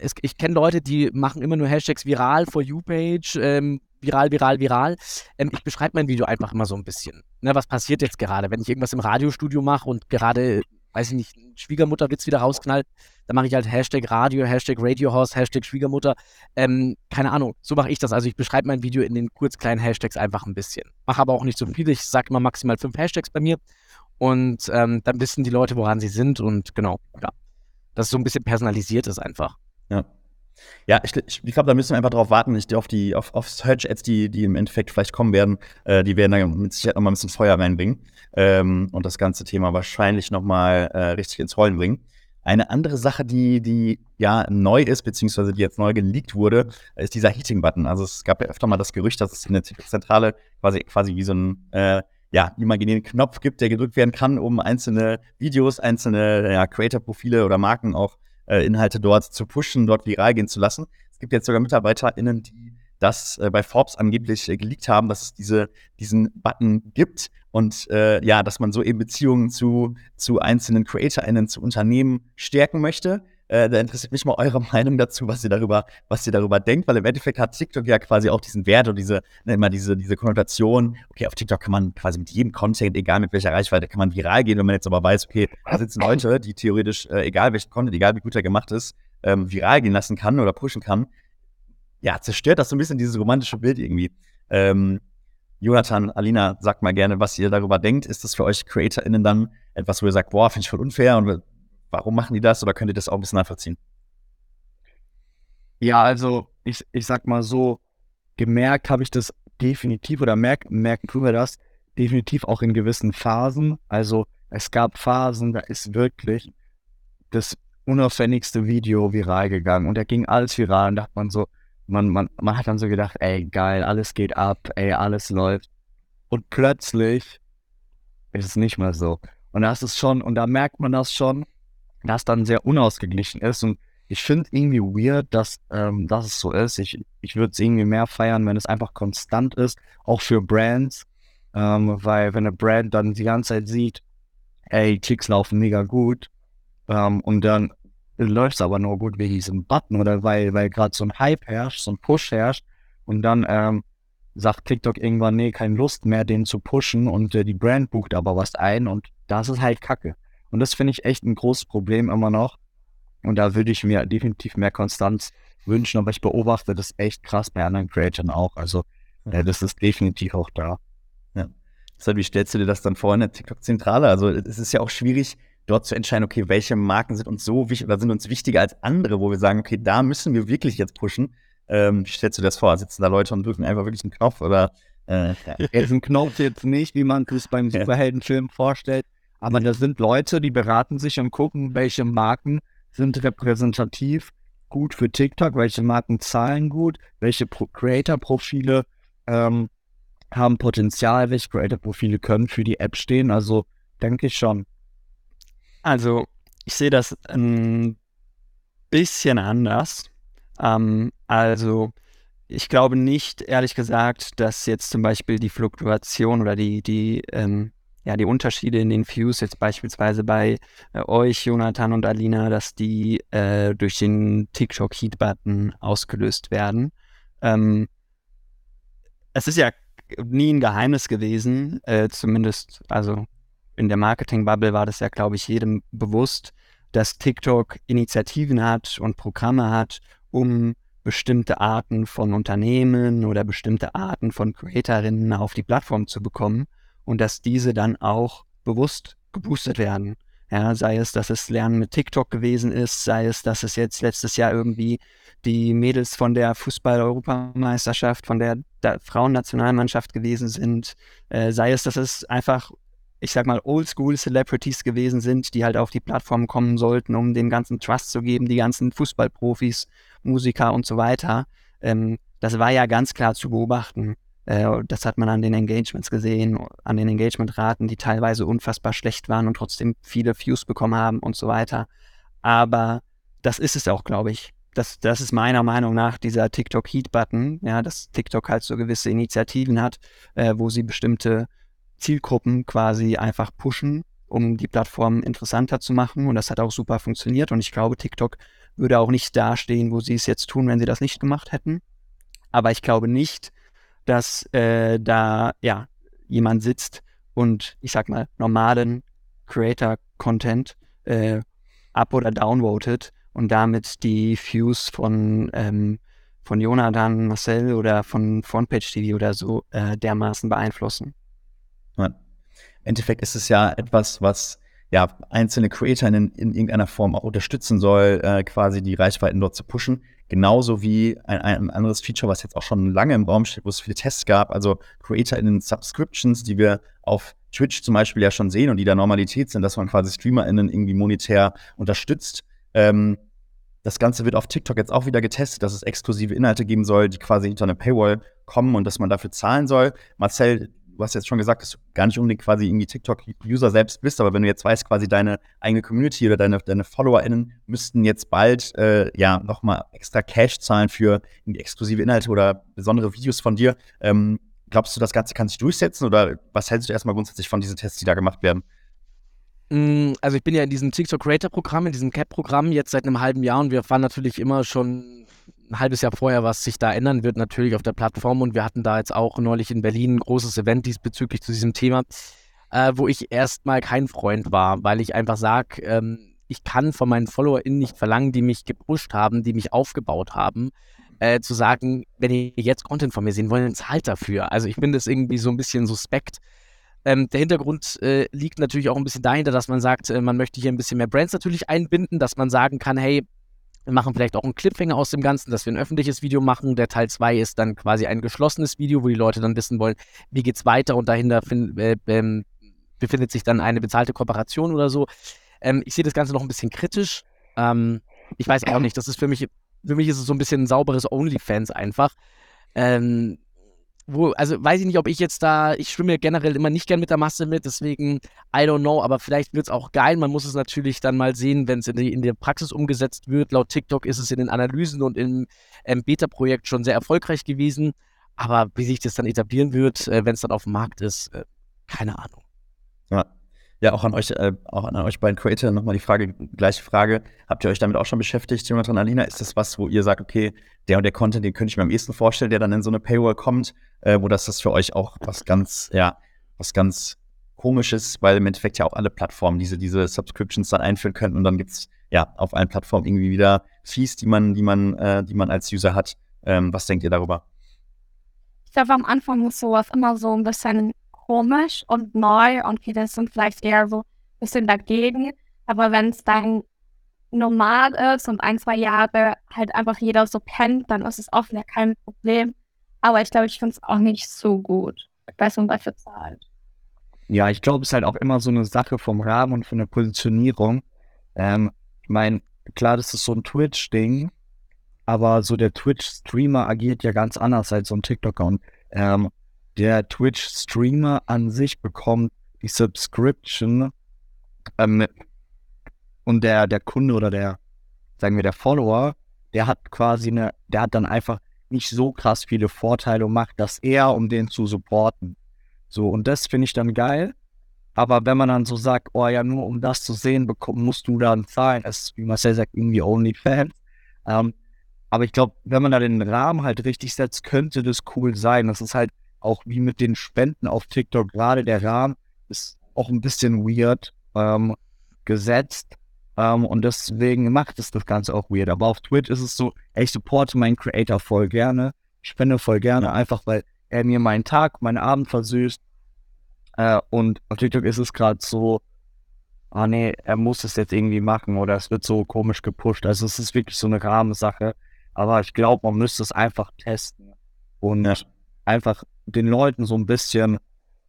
es, ich kenne Leute, die machen immer nur Hashtags viral, for you page, ähm, viral, viral, viral. Ähm, ich beschreibe mein Video einfach immer so ein bisschen. Ne, was passiert jetzt gerade? Wenn ich irgendwas im Radiostudio mache und gerade, weiß ich nicht, Schwiegermutterwitz wieder rausknallt, dann mache ich halt Hashtag Radio, Hashtag Radiohouse, Hashtag Schwiegermutter. Ähm, keine Ahnung, so mache ich das. Also ich beschreibe mein Video in den kurz kleinen Hashtags einfach ein bisschen. Mache aber auch nicht so viel. Ich sage immer maximal fünf Hashtags bei mir. Und ähm, dann wissen die Leute, woran sie sind. Und genau, ja. Das ist so ein bisschen personalisiert ist einfach. Ja. Ja, ich, ich, ich glaube, da müssen wir einfach drauf warten, nicht auf die auf, auf Search-Ads, die, die im Endeffekt vielleicht kommen werden. Äh, die werden da mit Sicherheit nochmal ein bisschen Feuer reinbringen ähm, und das ganze Thema wahrscheinlich nochmal äh, richtig ins Rollen bringen. Eine andere Sache, die, die ja neu ist, beziehungsweise die jetzt neu geleakt wurde, ist dieser Heating-Button. Also es gab ja öfter mal das Gerücht, dass es in der Zentrale quasi, quasi wie so ein äh, ja, imaginären Knopf gibt, der gedrückt werden kann, um einzelne Videos, einzelne ja, Creator-Profile oder Marken auch äh, Inhalte dort zu pushen, dort viral gehen zu lassen. Es gibt jetzt sogar MitarbeiterInnen, die das äh, bei Forbes angeblich äh, geleakt haben, dass es diese, diesen Button gibt und äh, ja, dass man so eben Beziehungen zu, zu einzelnen CreatorInnen, zu Unternehmen stärken möchte. Äh, da interessiert mich mal eure Meinung dazu, was ihr darüber, was ihr darüber denkt, weil im Endeffekt hat TikTok ja quasi auch diesen Wert und diese, ne, immer diese, diese Konnotation, okay, auf TikTok kann man quasi mit jedem Content, egal mit welcher Reichweite, kann man viral gehen, wenn man jetzt aber weiß, okay, da sitzen Leute, die theoretisch, äh, egal welchen Content, egal wie gut er gemacht ist, ähm, viral gehen lassen kann oder pushen kann, ja, zerstört das so ein bisschen dieses romantische Bild irgendwie. Ähm, Jonathan, Alina, sagt mal gerne, was ihr darüber denkt. Ist das für euch CreatorInnen dann etwas, wo ihr sagt, boah, finde ich voll unfair und warum machen die das oder könnt ihr das auch ein bisschen nachvollziehen? Ja, also ich, ich sag mal so, gemerkt habe ich das definitiv oder merk, merken tun wir das definitiv auch in gewissen Phasen. Also es gab Phasen, da ist wirklich das unaufwendigste Video viral gegangen und da ging alles viral und da hat man so, man, man, man hat dann so gedacht, ey, geil, alles geht ab, ey, alles läuft. Und plötzlich ist es nicht mehr so. Und das ist schon, und da merkt man das schon, dass dann sehr unausgeglichen ist. Und ich finde irgendwie weird, dass, ähm, dass es so ist. Ich, ich würde es irgendwie mehr feiern, wenn es einfach konstant ist, auch für Brands. Ähm, weil wenn eine Brand dann die ganze Zeit sieht, ey, Klicks laufen mega gut, ähm, und dann läuft es aber nur gut wegen diesem Button oder weil, weil gerade so ein Hype herrscht, so ein Push herrscht und dann ähm, sagt TikTok irgendwann, nee, keine Lust mehr, den zu pushen und äh, die Brand bucht aber was ein und das ist halt Kacke. Und das finde ich echt ein großes Problem immer noch. Und da würde ich mir definitiv mehr Konstanz wünschen, aber ich beobachte das echt krass bei anderen Creatoren auch. Also äh, das ist definitiv auch da. Ja. Deshalb, wie stellst du dir das dann vor in der TikTok-Zentrale? Also es ist ja auch schwierig, dort zu entscheiden, okay, welche Marken sind uns so wichtig oder sind uns wichtiger als andere, wo wir sagen, okay, da müssen wir wirklich jetzt pushen. Ähm, wie stellst du das vor? Sitzen da Leute und drücken einfach wirklich einen Knopf oder äh, jetzt ein Knopf jetzt nicht, wie man es beim Superheldenfilm vorstellt, aber da sind Leute, die beraten sich und gucken, welche Marken sind repräsentativ gut für TikTok, welche Marken zahlen gut, welche Creator-Profile ähm, haben Potenzial, welche Creator-Profile können für die App stehen. Also denke ich schon. Also, ich sehe das ein bisschen anders. Ähm, also, ich glaube nicht, ehrlich gesagt, dass jetzt zum Beispiel die Fluktuation oder die, die, ähm, ja, die Unterschiede in den Views jetzt beispielsweise bei äh, euch, Jonathan und Alina, dass die äh, durch den TikTok-Heat-Button ausgelöst werden. Ähm, es ist ja nie ein Geheimnis gewesen, äh, zumindest, also in der Marketing-Bubble war das ja, glaube ich, jedem bewusst, dass TikTok Initiativen hat und Programme hat, um bestimmte Arten von Unternehmen oder bestimmte Arten von Creatorinnen auf die Plattform zu bekommen und dass diese dann auch bewusst geboostet werden. Ja, sei es, dass es Lernen mit TikTok gewesen ist, sei es, dass es jetzt letztes Jahr irgendwie die Mädels von der Fußball-Europameisterschaft, von der, der Frauennationalmannschaft gewesen sind, äh, sei es, dass es einfach, ich sag mal, Oldschool-Celebrities gewesen sind, die halt auf die Plattform kommen sollten, um den ganzen Trust zu geben, die ganzen Fußballprofis, Musiker und so weiter. Ähm, das war ja ganz klar zu beobachten. Äh, das hat man an den Engagements gesehen, an den Engagementraten, die teilweise unfassbar schlecht waren und trotzdem viele Views bekommen haben und so weiter. Aber das ist es auch, glaube ich. Das, das ist meiner Meinung nach dieser TikTok-Heat-Button, ja, dass TikTok halt so gewisse Initiativen hat, äh, wo sie bestimmte Zielgruppen quasi einfach pushen, um die Plattform interessanter zu machen. Und das hat auch super funktioniert. Und ich glaube, TikTok würde auch nicht dastehen, wo sie es jetzt tun, wenn sie das nicht gemacht hätten. Aber ich glaube nicht, dass äh, da ja jemand sitzt und ich sag mal normalen Creator-Content äh, up- oder downvotet und damit die Views von, ähm, von Jonathan, Marcel oder von Frontpage TV oder so äh, dermaßen beeinflussen. Ja. Im Endeffekt ist es ja etwas, was ja einzelne Creator in, in irgendeiner Form auch unterstützen soll, äh, quasi die Reichweiten dort zu pushen. Genauso wie ein, ein, anderes Feature, was jetzt auch schon lange im Raum steht, wo es viele Tests gab, also Creator in den Subscriptions, die wir auf Twitch zum Beispiel ja schon sehen und die da Normalität sind, dass man quasi StreamerInnen irgendwie monetär unterstützt. Ähm, das Ganze wird auf TikTok jetzt auch wieder getestet, dass es exklusive Inhalte geben soll, die quasi hinter eine Paywall kommen und dass man dafür zahlen soll. Marcel, du hast jetzt schon gesagt, dass du gar nicht unbedingt quasi irgendwie TikTok-User selbst bist, aber wenn du jetzt weißt, quasi deine eigene Community oder deine, deine FollowerInnen müssten jetzt bald äh, ja nochmal extra Cash zahlen für exklusive Inhalte oder besondere Videos von dir. Ähm, glaubst du, das Ganze kann sich durchsetzen oder was hältst du erstmal grundsätzlich von diesen Tests, die da gemacht werden? Mm, also ich bin ja in diesem TikTok Creator Programm, in diesem CAP-Programm jetzt seit einem halben Jahr und wir fahren natürlich immer schon ein halbes Jahr vorher, was sich da ändern wird, natürlich auf der Plattform. Und wir hatten da jetzt auch neulich in Berlin ein großes Event diesbezüglich zu diesem Thema, äh, wo ich erstmal kein Freund war, weil ich einfach sage, ähm, ich kann von meinen FollowerInnen nicht verlangen, die mich gepusht haben, die mich aufgebaut haben, äh, zu sagen, wenn ihr jetzt Content von mir sehen wollt, dann zahlt dafür. Also ich finde das irgendwie so ein bisschen suspekt. Ähm, der Hintergrund äh, liegt natürlich auch ein bisschen dahinter, dass man sagt, äh, man möchte hier ein bisschen mehr Brands natürlich einbinden, dass man sagen kann, hey, wir machen vielleicht auch einen Cliffhanger aus dem Ganzen, dass wir ein öffentliches Video machen. Der Teil 2 ist dann quasi ein geschlossenes Video, wo die Leute dann wissen wollen, wie geht's weiter und dahinter äh, ähm, befindet sich dann eine bezahlte Kooperation oder so. Ähm, ich sehe das Ganze noch ein bisschen kritisch. Ähm, ich weiß auch nicht, das ist für mich, für mich ist es so ein bisschen ein sauberes OnlyFans einfach. Ähm, wo, also weiß ich nicht, ob ich jetzt da, ich schwimme generell immer nicht gern mit der Masse mit, deswegen, I don't know, aber vielleicht wird es auch geil. Man muss es natürlich dann mal sehen, wenn es in, in der Praxis umgesetzt wird. Laut TikTok ist es in den Analysen und im ähm, Beta-Projekt schon sehr erfolgreich gewesen. Aber wie sich das dann etablieren wird, äh, wenn es dann auf dem Markt ist, äh, keine Ahnung. Ja. Ja, auch an euch, äh, auch an euch beiden Creator nochmal die Frage, gleiche Frage. Habt ihr euch damit auch schon beschäftigt, Jonathan Alina? Ist das was, wo ihr sagt, okay, der und der Content, den könnte ich mir am ehesten vorstellen, der dann in so eine Paywall kommt, äh, wo das, das für euch auch was ganz, ja, was ganz komisches, weil im Endeffekt ja auch alle Plattformen diese, diese Subscriptions dann einführen können und dann gibt's ja auf allen Plattformen irgendwie wieder Fees, die man, die man, äh, die man als User hat. Ähm, was denkt ihr darüber? Ich glaube, am Anfang ist sowas immer so ein bisschen komisch und neu und viele sind vielleicht eher so ein bisschen dagegen. Aber wenn es dann normal ist und ein, zwei Jahre halt einfach jeder so kennt, dann ist es auch wieder kein Problem. Aber ich glaube, ich finde es auch nicht so gut, dass man dafür zahlt. Ja, ich glaube, es ist halt auch immer so eine Sache vom Rahmen und von der Positionierung. Ähm, ich meine, klar, das ist so ein Twitch-Ding, aber so der Twitch-Streamer agiert ja ganz anders als so ein TikToker. Und ähm, der Twitch-Streamer an sich bekommt die Subscription ähm, und der, der Kunde oder der, sagen wir, der Follower, der hat quasi eine, der hat dann einfach nicht so krass viele Vorteile und macht das eher, um den zu supporten. So, und das finde ich dann geil. Aber wenn man dann so sagt, oh ja, nur um das zu sehen, musst du dann zahlen, das ist, wie Marcel sagt, irgendwie OnlyFans. Ähm, aber ich glaube, wenn man da den Rahmen halt richtig setzt, könnte das cool sein. Das ist halt auch wie mit den Spenden auf TikTok, gerade der Rahmen ist auch ein bisschen weird ähm, gesetzt. Ähm, und deswegen macht es das Ganze auch weird. Aber auf Twitch ist es so, ich supporte meinen Creator voll gerne. Ich spende voll gerne, einfach weil er mir meinen Tag, meinen Abend versüßt. Äh, und auf TikTok ist es gerade so, ah nee, er muss es jetzt irgendwie machen oder es wird so komisch gepusht. Also es ist wirklich so eine Rahmensache. Aber ich glaube, man müsste es einfach testen und Ja. Einfach den Leuten so ein bisschen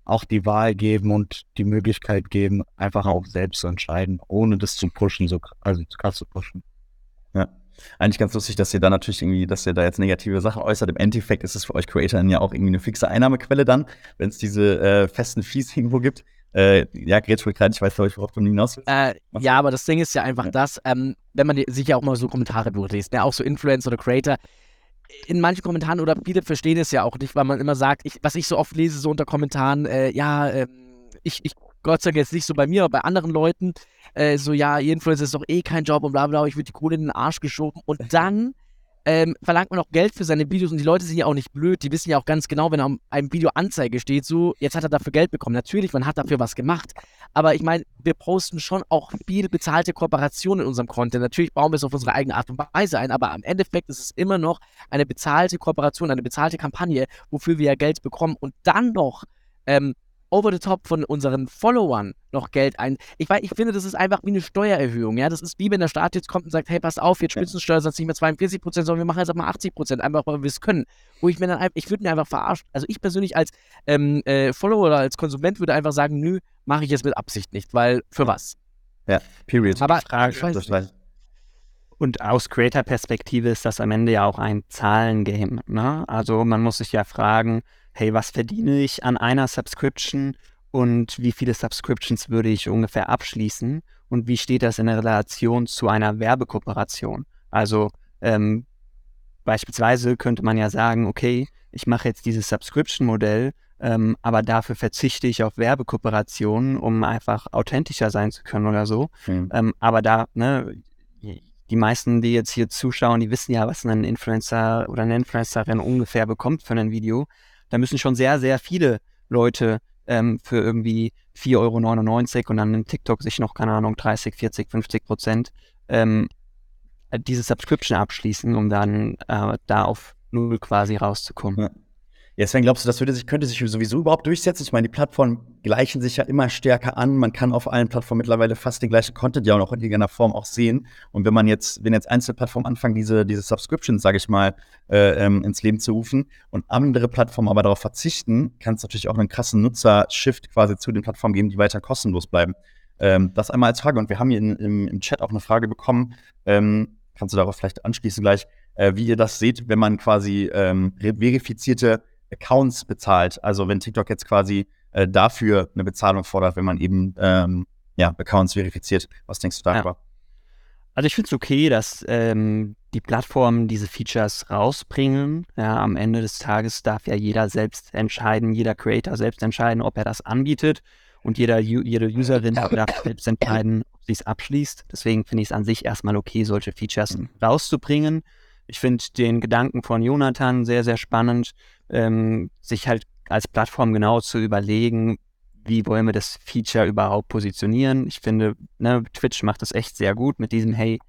auch die Wahl geben und die Möglichkeit geben, einfach auch selbst zu entscheiden, ohne das zu pushen, so also zu krass zu pushen. Ja. Eigentlich ganz lustig, dass ihr da natürlich irgendwie, dass ihr da jetzt negative Sachen äußert. Im Endeffekt ist es für euch Creatoren ja auch irgendwie eine fixe Einnahmequelle dann, wenn es diese äh, festen Fees irgendwo gibt. Äh, ja, Gretchen, ich weiß, glaube ich, worauf du hinaus willst. Äh, ja, aber das Ding ist ja einfach Ja. das, ähm, wenn man sich ja auch mal so Kommentare durchliest, ne, auch so Influencer oder Creator, in manchen Kommentaren oder viele verstehen es ja auch nicht, weil man immer sagt, ich, was ich so oft lese, so unter Kommentaren, äh, ja, ähm, ich, ich, Gott sei Dank jetzt nicht so bei mir, aber bei anderen Leuten, äh, so, ja, Influencer ist doch eh kein Job und bla bla, ich würde die Kohle in den Arsch geschoben. Und dann ähm, verlangt man auch Geld für seine Videos und die Leute sind ja auch nicht blöd, die wissen ja auch ganz genau, wenn auf einem Video Anzeige steht, so, jetzt hat er dafür Geld bekommen. Natürlich, man hat dafür was gemacht, aber ich meine, wir posten schon auch viel bezahlte Kooperationen in unserem Content. Natürlich bauen wir es auf unsere eigene Art und Weise ein, aber am Endeffekt ist es immer noch eine bezahlte Kooperation, eine bezahlte Kampagne, wofür wir ja Geld bekommen und dann noch ähm, over the top von unseren Followern noch Geld ein. Ich, weiß, ich finde, das ist einfach wie eine Steuererhöhung. Ja? Das ist wie wenn der Staat jetzt kommt und sagt, hey, pass auf, jetzt Ja. Spitzensteuersatz nicht mehr 42 Prozent, sondern wir machen jetzt auch mal 80 Prozent, einfach weil wir es können. Wo ich mir dann einfach, ich würde mir einfach verarschen. Also ich persönlich als ähm, äh, Follower oder als Konsument würde einfach sagen, nö, mache ich jetzt mit Absicht nicht, weil für was? Period. Aber Frage, ich weiß das nicht. weiß Und aus Creator-Perspektive ist das am Ende ja auch ein Zahlengame. Ne? Also man muss sich ja fragen, hey, was verdiene ich an einer Subscription und wie viele Subscriptions würde ich ungefähr abschließen und wie steht das in Relation zu einer Werbekooperation? Also ähm, beispielsweise könnte man ja sagen, okay, ich mache jetzt dieses Subscription-Modell, ähm, aber dafür verzichte ich auf Werbekooperationen, um einfach authentischer sein zu können oder so. Mhm. Ähm, aber da, ne, die meisten, die jetzt hier zuschauen, die wissen ja, was ein Influencer oder eine Influencerin ungefähr bekommt für ein Video. Da müssen schon sehr, sehr viele Leute ähm, für irgendwie 4,99 Euro und dann in TikTok sich noch, keine Ahnung, 30, 40, 50 Prozent ähm, diese Subscription abschließen, um dann äh, da auf Null quasi rauszukommen. Ja. Ja, Sven, glaubst du, das würde sich, könnte sich sowieso überhaupt durchsetzen? Ich meine, die Plattformen gleichen sich ja immer stärker an. Man kann auf allen Plattformen mittlerweile fast den gleichen Content ja auch noch in irgendeiner Form auch sehen. Und wenn man jetzt, wenn jetzt einzelne Plattformen anfangen, diese, diese Subscriptions, sage ich mal, äh, ähm, ins Leben zu rufen und andere Plattformen aber darauf verzichten, kann es natürlich auch einen krassen Nutzer-Shift quasi zu den Plattformen geben, die weiter kostenlos bleiben. Ähm, das einmal als Frage. Und wir haben hier in, im, im Chat auch eine Frage bekommen. Ähm, kannst du darauf vielleicht anschließen gleich, äh, wie ihr das seht, wenn man quasi ähm, verifizierte Accounts bezahlt. Also wenn TikTok jetzt quasi äh, dafür eine Bezahlung fordert, wenn man eben ähm, ja, Accounts verifiziert. Was denkst du darüber? Also ich finde es okay, dass ähm, die Plattformen diese Features rausbringen. Ja, am Ende des Tages darf ja jeder selbst entscheiden, jeder Creator selbst entscheiden, ob er das anbietet und jeder, jede Userin darf selbst entscheiden, ob sie es abschließt. Deswegen finde ich es an sich erstmal okay, solche Features Mhm. rauszubringen. Ich finde den Gedanken von Jonathan sehr, sehr spannend, ähm, sich halt als Plattform genau zu überlegen, wie wollen wir das Feature überhaupt positionieren. Ich finde, ne, Twitch macht das echt sehr gut mit diesem, hey,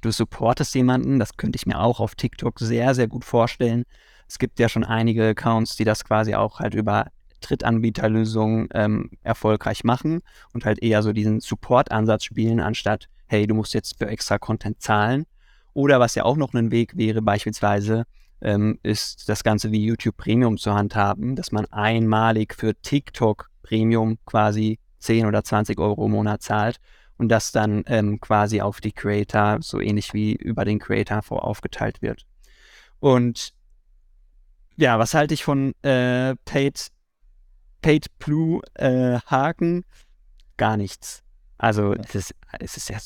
du supportest jemanden. Das könnte ich mir auch auf TikTok sehr, sehr gut vorstellen. Es gibt ja schon einige Accounts, die das quasi auch halt über Drittanbieterlösungen ähm, erfolgreich machen und halt eher so diesen Support-Ansatz spielen, anstatt, hey, du musst jetzt für extra Content zahlen. Oder was ja auch noch ein Weg wäre, beispielsweise, ähm, ist das Ganze wie YouTube Premium zu handhaben, dass man einmalig für TikTok Premium quasi 10 oder 20 Euro im Monat zahlt und das dann ähm, quasi auf die Creator, so ähnlich wie über den Creator vor aufgeteilt wird. Und ja, was halte ich von äh, Paid, Paid Blue äh, Haken? Gar nichts. Also es ist, es ist ja,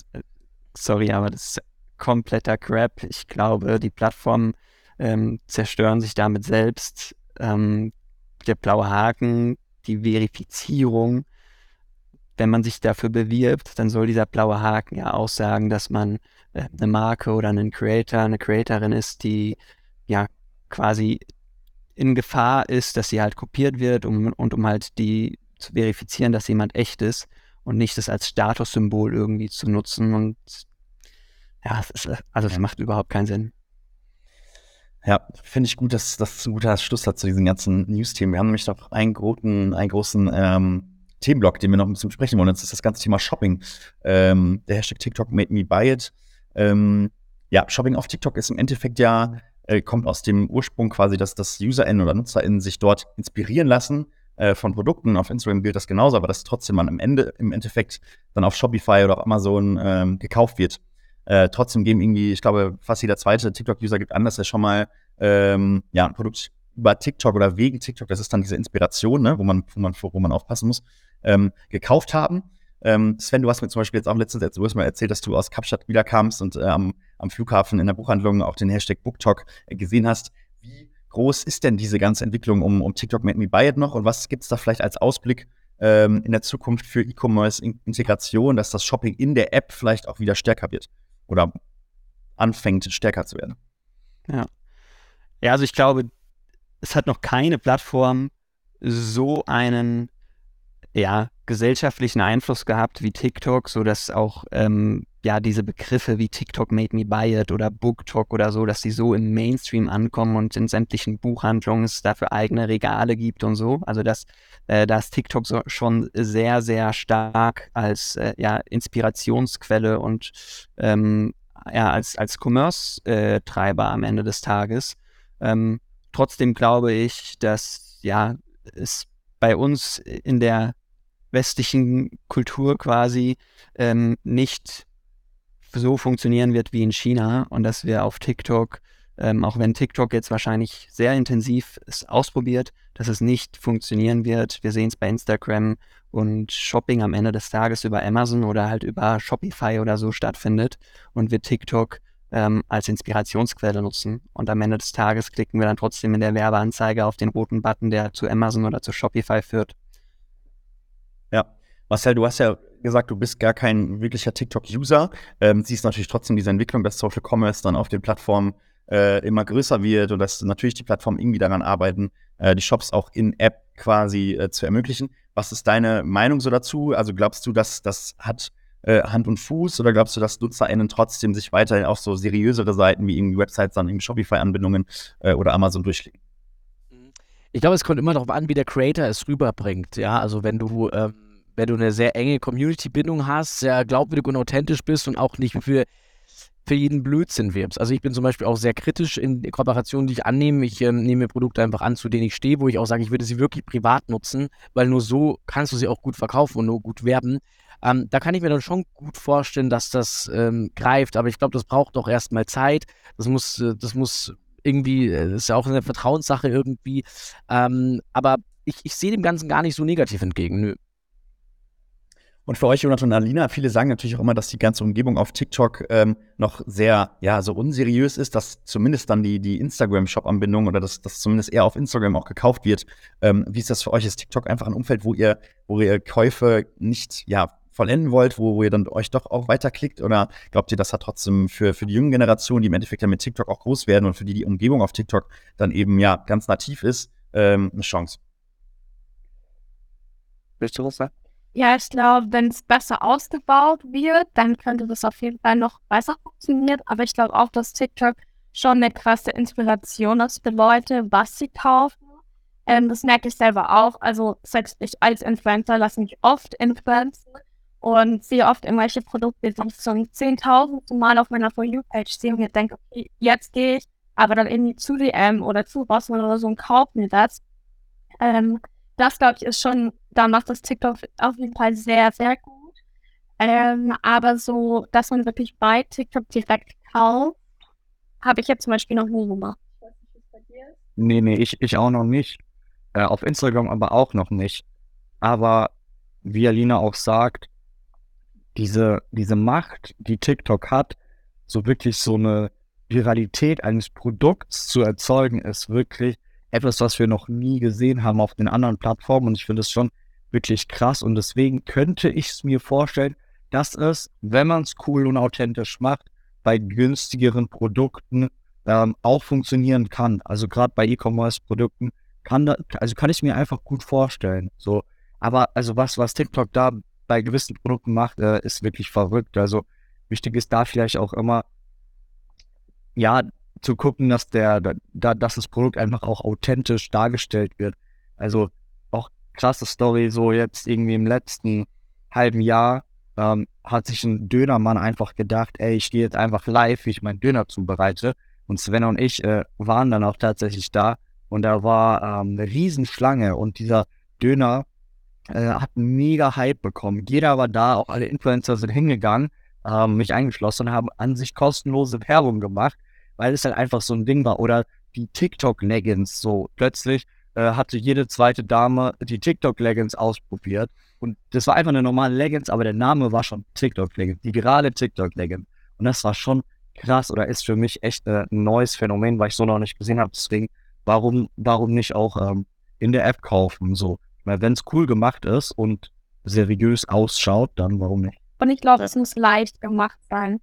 sorry, aber das ist kompletter Crap. Ich glaube, die Plattformen ähm, zerstören sich damit selbst. Ähm, der blaue Haken, die Verifizierung, wenn man sich dafür bewirbt, dann soll dieser blaue Haken ja aussagen, dass man äh, eine Marke oder einen Creator, eine Creatorin ist, die ja quasi in Gefahr ist, dass sie halt kopiert wird um, und um halt die zu verifizieren, dass jemand echt ist und nicht das als Statussymbol irgendwie zu nutzen und ja, es ist, also das macht überhaupt keinen Sinn. Ja, finde ich gut, dass das ein guter Schluss hat zu diesen ganzen News-Themen. Wir haben nämlich noch einen großen, einen großen ähm, Themenblock, den wir noch ein bisschen besprechen wollen. Das ist das ganze Thema Shopping. Ähm, der Hashtag TikTok made me buy it. Ähm, ja, Shopping auf TikTok ist im Endeffekt ja, äh, kommt aus dem Ursprung quasi, dass das UserInnen oder NutzerInnen sich dort inspirieren lassen äh, von Produkten. Auf Instagram gilt das genauso, aber dass trotzdem man im Ende, im Endeffekt dann auf Shopify oder auf Amazon ähm, gekauft wird. Äh, trotzdem geben irgendwie, ich glaube, fast jeder zweite TikTok-User gibt an, dass er schon mal ähm, ja, ein Produkt über TikTok oder wegen TikTok, das ist dann diese Inspiration, ne, wo man, wo man, wo man aufpassen muss, ähm, gekauft haben. Ähm, Sven, du hast mir zum Beispiel jetzt auch letztens du hast mal erzählt, dass du aus Kapstadt wiederkamst und äh, am, am Flughafen in der Buchhandlung auch den Hashtag BookTok äh, gesehen hast. Wie groß ist denn diese ganze Entwicklung um, um TikTok Made Me Buy It noch und was gibt es da vielleicht als Ausblick ähm, in der Zukunft für E-Commerce-Integration, dass das Shopping in der App vielleicht auch wieder stärker wird oder anfängt stärker zu werden? Ja. Ja, also ich glaube, es hat noch keine Plattform so einen ja, gesellschaftlichen Einfluss gehabt wie TikTok, sodass auch ähm, ja diese Begriffe wie TikTok made me buy it oder BookTok oder so, dass die so im Mainstream ankommen und in sämtlichen Buchhandlungen es dafür eigene Regale gibt und so. Also dass äh, das TikTok so schon sehr, sehr stark als äh, ja, Inspirationsquelle und ähm, ja, als, als Commerce-Treiber am Ende des Tages. Ähm, trotzdem glaube ich, dass ja es bei uns in der westlichen Kultur quasi ähm, nicht so funktionieren wird wie in China und dass wir auf TikTok, ähm, auch wenn TikTok jetzt wahrscheinlich sehr intensiv es ausprobiert, dass es nicht funktionieren wird. Wir sehen es bei Instagram und Shopping am Ende des Tages über Amazon oder halt über Shopify oder so stattfindet und wir TikTok ähm, als Inspirationsquelle nutzen. Und am Ende des Tages klicken wir dann trotzdem in der Werbeanzeige auf den roten Button, der zu Amazon oder zu Shopify führt. Ja. Marcel, du hast ja gesagt, du bist gar kein wirklicher TikTok-User. Ähm, siehst natürlich trotzdem diese Entwicklung, dass Social Commerce dann auf den Plattformen äh, immer größer wird und dass natürlich die Plattformen irgendwie daran arbeiten, äh, die Shops auch in App quasi äh, zu ermöglichen. Was ist deine Meinung so dazu? Also glaubst du, dass das hat äh, Hand und Fuß oder glaubst du, dass NutzerInnen trotzdem sich weiterhin auf so seriösere Seiten wie irgendwie Websites, dann irgendwie Shopify-Anbindungen äh, oder Amazon durchklicken? Ich glaube, es kommt immer darauf an, wie der Creator es rüberbringt. Ja, also wenn du ähm wenn du eine sehr enge Community-Bindung hast, sehr glaubwürdig und authentisch bist und auch nicht für, für jeden Blödsinn wirbst. Also ich bin zum Beispiel auch sehr kritisch in Kooperationen, die ich annehme. Ich ähm, nehme Produkte einfach an, zu denen ich stehe, wo ich auch sage, ich würde sie wirklich privat nutzen, weil nur so kannst du sie auch gut verkaufen und nur gut werben. Ähm, da kann ich mir dann schon gut vorstellen, dass das ähm, greift, aber ich glaube, das braucht doch erstmal Zeit. Das muss, äh, das muss irgendwie, äh, das ist ja auch eine Vertrauenssache irgendwie. Ähm, aber ich, ich sehe dem Ganzen gar nicht so negativ entgegen. Nö. Und für euch, Jonathan und Alina, viele sagen natürlich auch immer, dass die ganze Umgebung auf TikTok ähm, noch sehr, ja, so unseriös ist, dass zumindest dann die, die Instagram-Shop-Anbindung oder dass das zumindest eher auf Instagram auch gekauft wird. Ähm, wie ist das für euch? Ist TikTok einfach ein Umfeld, wo ihr, wo ihr Käufe nicht, ja, vollenden wollt, wo, wo ihr dann euch doch auch weiterklickt? Oder glaubt ihr, das hat trotzdem für, für die jungen Generationen, die im Endeffekt dann mit TikTok auch groß werden und für die die Umgebung auf TikTok dann eben, ja, ganz nativ ist, ähm, eine Chance? Willst du was sagen? Ja, ich glaube, wenn es besser ausgebaut wird, dann könnte das auf jeden Fall noch besser funktionieren. Aber ich glaube auch, dass TikTok schon eine krasse Inspiration ist für Leute, was sie kaufen. Ähm, das merke ich selber auch. Also selbst ich als Influencer lasse mich oft influenzen und sehe oft irgendwelche Produkte, die ich zum 10.000 Mal auf meiner For You-Page sehe und mir denke, okay, jetzt gehe ich aber dann irgendwie zu DM oder zu Rossmann oder so und kaufe mir das. Ähm, das, glaube ich, ist schon, da macht das TikTok auf jeden Fall sehr, sehr gut. Ähm, aber so, dass man wirklich bei TikTok direkt kauft, habe ich jetzt zum Beispiel noch nie gemacht. Nee, nee, ich, ich auch noch nicht. Äh, auf Instagram aber auch noch nicht. Aber wie Alina auch sagt, diese, diese Macht, die TikTok hat, so wirklich so eine Viralität eines Produkts zu erzeugen, ist wirklich etwas, was wir noch nie gesehen haben auf den anderen Plattformen. Und ich finde es schon wirklich krass. Und deswegen könnte ich es mir vorstellen, dass es, wenn man es cool und authentisch macht, bei günstigeren Produkten ähm, auch funktionieren kann. Also gerade bei E-Commerce-Produkten kann da, also kann ich mir einfach gut vorstellen. So, aber also was, was TikTok da bei gewissen Produkten macht, äh, ist wirklich verrückt. Also wichtig ist da vielleicht auch immer, ja, zu gucken, dass der, da, dass das Produkt einfach auch authentisch dargestellt wird. Also auch krasse Story, so jetzt irgendwie im letzten halben Jahr ähm, hat sich ein Dönermann einfach gedacht, ey, ich gehe jetzt einfach live, wie ich meinen Döner zubereite. Und Sven und ich äh, waren dann auch tatsächlich da und da war ähm, eine Riesenschlange und dieser Döner äh, hat einen mega Hype bekommen. Jeder war da, auch alle Influencer sind hingegangen, haben mich eingeschlossen und haben an sich kostenlose Werbung gemacht, weil es halt einfach so ein Ding war. Oder die TikTok-Leggings so. Plötzlich äh, hatte jede zweite Dame die TikTok-Leggings ausprobiert. Und das war einfach eine normale Leggings, aber der Name war schon TikTok-Leggings, die gerade TikTok-Leggings. Und das war schon krass oder ist für mich echt äh, ein neues Phänomen, weil ich so noch nicht gesehen habe. Deswegen, warum, warum nicht auch ähm, in der App kaufen? So, weil wenn es cool gemacht ist und seriös ausschaut, dann warum nicht? Und ich glaube, es muss leicht gemacht sein,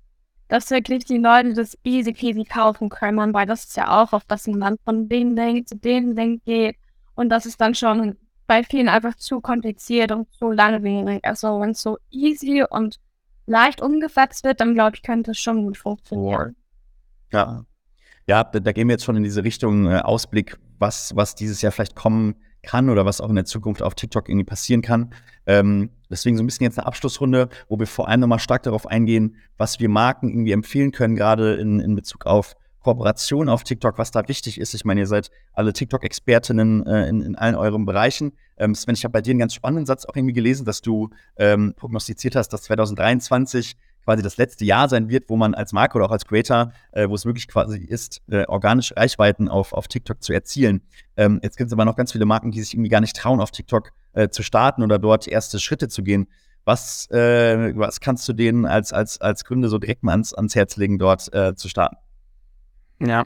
dass wirklich die Leute das easy peasy kaufen können, weil das ist ja auch oft, dass man von dem Link zu dem Link geht und das ist dann schon bei vielen einfach zu kompliziert und zu langwierig. Also wenn es so easy und leicht umgesetzt wird, dann glaube ich, könnte es schon gut funktionieren. Ja. Ja, da, da, gehen wir jetzt schon in diese Richtung äh, Ausblick, was, was dieses Jahr vielleicht kommen kann oder was auch in der Zukunft auf TikTok irgendwie passieren kann. Ähm, deswegen so ein bisschen jetzt eine Abschlussrunde, wo wir vor allem nochmal stark darauf eingehen, was wir Marken irgendwie empfehlen können, gerade in, in Bezug auf Kooperation auf TikTok, was da wichtig ist. Ich meine, ihr seid alle TikTok-Expertinnen äh, in, in allen euren Bereichen. Ähm, Sven, ich habe bei dir einen ganz spannenden Satz auch irgendwie gelesen, dass du ähm, prognostiziert hast, dass 2023 quasi das letzte Jahr sein wird, wo man als Marke oder auch als Creator, äh, wo es möglich quasi ist, äh, organische Reichweiten auf, auf TikTok zu erzielen. Ähm, jetzt gibt es aber noch ganz viele Marken, die sich irgendwie gar nicht trauen, auf TikTok äh, zu starten oder dort erste Schritte zu gehen. Was, äh, was kannst du denen als, als, als Gründe so direkt mal ans, ans Herz legen, dort äh, zu starten? Ja,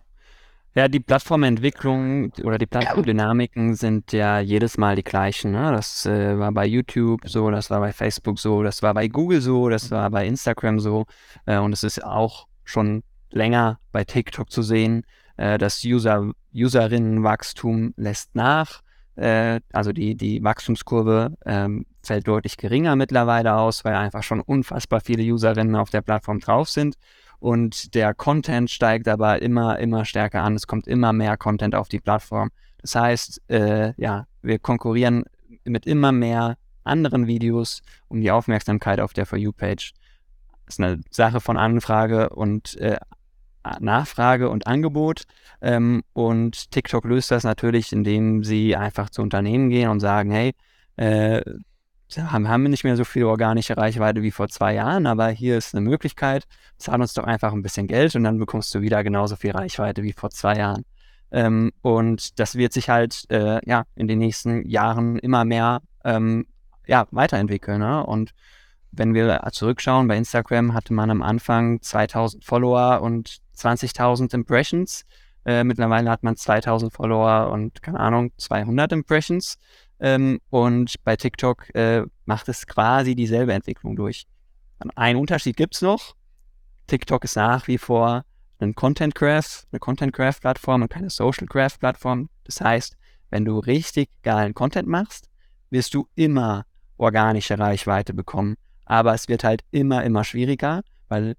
ja, die Plattformentwicklung oder die Plattformdynamiken sind ja jedes Mal die gleichen. Ne? Das äh, war bei YouTube so, das war bei Facebook so, das war bei Google so, das war bei Instagram so. Äh, und es ist auch schon länger bei TikTok zu sehen. Äh, das User, Userinnenwachstum lässt nach. Äh, also die, die Wachstumskurve ähm, fällt deutlich geringer mittlerweile aus, weil einfach schon unfassbar viele Userinnen auf der Plattform drauf sind und der Content steigt aber immer, immer stärker an. Es kommt immer mehr Content auf die Plattform. Das heißt, äh, ja, wir konkurrieren mit immer mehr anderen Videos um die Aufmerksamkeit auf der For You-Page. Das ist eine Sache von Anfrage und äh, Nachfrage und Angebot. Ähm, und TikTok löst das natürlich, indem sie einfach zu Unternehmen gehen und sagen, hey, äh, haben, haben wir nicht mehr so viel organische Reichweite wie vor zwei Jahren, aber hier ist eine Möglichkeit, zahl uns doch einfach ein bisschen Geld und dann bekommst du wieder genauso viel Reichweite wie vor zwei Jahren. Ähm, und das wird sich halt äh, ja in den nächsten Jahren immer mehr ähm, ja, weiterentwickeln. Ne? Und wenn wir zurückschauen, bei Instagram hatte man am Anfang 2000 Follower und 20.000 Impressions. Äh, mittlerweile hat man 2000 Follower und keine Ahnung, 200 Impressions. Ähm, und bei TikTok äh, macht es quasi dieselbe Entwicklung durch. Ein Unterschied gibt es noch. TikTok ist nach wie vor ein Content Graph, eine Content Graph Plattform und keine Social Graph Plattform. Das heißt, wenn du richtig geilen Content machst, wirst du immer organische Reichweite bekommen. Aber es wird halt immer, immer schwieriger, weil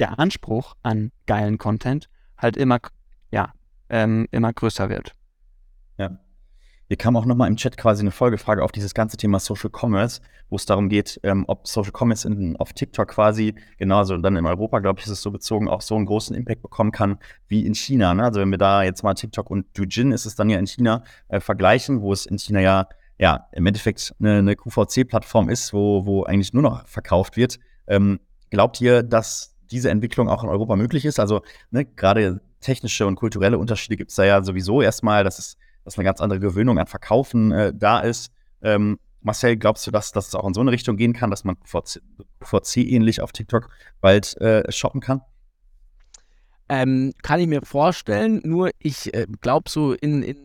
der Anspruch an geilen Content halt immer, ja, ähm, immer größer wird. Ja. Hier kam auch nochmal im Chat quasi eine Folgefrage auf dieses ganze Thema Social Commerce, wo es darum geht, ähm, ob Social Commerce in, auf TikTok quasi, genauso dann in Europa, glaube ich, ist es so bezogen, auch so einen großen Impact bekommen kann wie in China. Ne? Also wenn wir da jetzt mal TikTok und Douyin ist es dann ja in China äh, vergleichen, wo es in China ja, ja im Endeffekt eine, eine QVC-Plattform ist, wo, wo eigentlich nur noch verkauft wird. Ähm, glaubt ihr, dass diese Entwicklung auch in Europa möglich ist? Also ne, gerade technische und kulturelle Unterschiede gibt es da ja sowieso erstmal. Das ist dass eine ganz andere Gewöhnung an Verkaufen äh, da ist. Ähm, Marcel, glaubst du, dass, dass es auch in so eine Richtung gehen kann, dass man QVC-ähnlich auf TikTok bald äh, shoppen kann? Ähm, kann ich mir vorstellen, nur ich äh, glaube so in, in,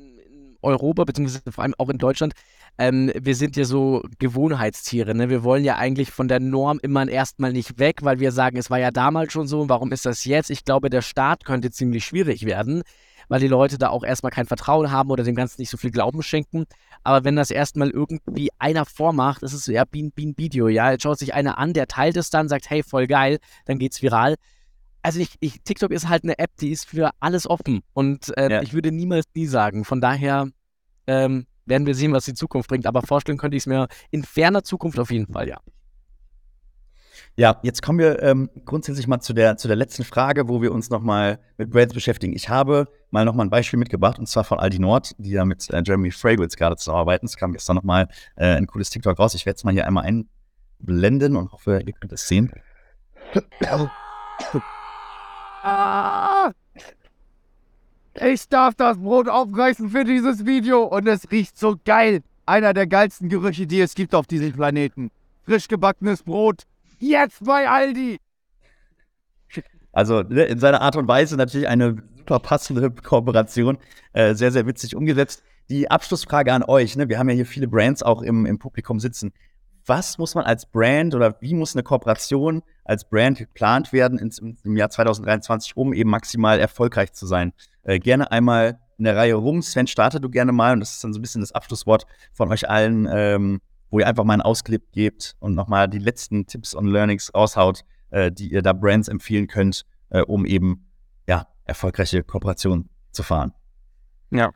Europa, beziehungsweise vor allem auch in Deutschland, ähm, wir sind ja so Gewohnheitstiere. Ne? Wir wollen ja eigentlich von der Norm immer erstmal nicht weg, weil wir sagen, es war ja damals schon so, warum ist das jetzt? Ich glaube, der Start könnte ziemlich schwierig werden weil die Leute da auch erstmal kein Vertrauen haben oder dem Ganzen nicht so viel Glauben schenken. Aber wenn das erstmal irgendwie einer vormacht, ist es so, ja, wie ein, wie ein Video, ja. Jetzt schaut sich einer an, der teilt es dann, sagt, hey, voll geil, dann geht's viral. Also ich, ich, TikTok ist halt eine App, die ist für alles offen. Und äh, ja. ich würde niemals nie sagen. Von daher, ähm, werden wir sehen, was die Zukunft bringt. Aber vorstellen könnte ich es mir in ferner Zukunft auf jeden Fall, ja. Ja, jetzt kommen wir ähm, grundsätzlich mal zu der, zu der letzten Frage, wo wir uns nochmal mit Brands beschäftigen. Ich habe mal nochmal ein Beispiel mitgebracht, und zwar von Aldi Nord, die ja mit äh, Jeremy Fragrance gerade zusammenarbeiten. Es kam gestern nochmal äh, ein cooles TikTok raus. Ich werde es mal hier einmal einblenden und hoffe, ihr könnt es sehen. Ah! Ich darf das Brot aufreißen für dieses Video und es riecht so geil. Einer der geilsten Gerüche, die es gibt auf diesem Planeten. Frisch gebackenes Brot Jetzt bei Aldi! Also ne, in seiner Art und Weise natürlich eine super passende Kooperation. Äh, sehr, sehr witzig umgesetzt. Die Abschlussfrage an euch. Ne? Wir haben ja hier viele Brands auch im, im Publikum sitzen. Was muss man als Brand oder wie muss eine Kooperation als Brand geplant werden ins, im Jahr 2023, um eben maximal erfolgreich zu sein? Äh, gerne einmal in der Reihe rum. Sven, starte du gerne mal und das ist dann so ein bisschen das Abschlusswort von euch allen. Ähm, wo ihr einfach mal einen Ausklip gebt und nochmal die letzten Tipps und Learnings raushaut, äh, die ihr da Brands empfehlen könnt, äh, um eben ja, erfolgreiche Kooperationen zu fahren. Ja.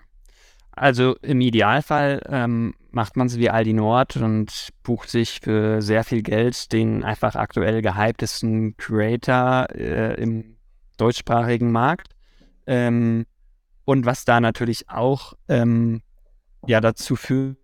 Also im Idealfall ähm, macht man es wie Aldi Nord und bucht sich für sehr viel Geld den einfach aktuell gehyptesten Creator äh, im deutschsprachigen Markt. Ähm, und was da natürlich auch ähm, ja dazu führt,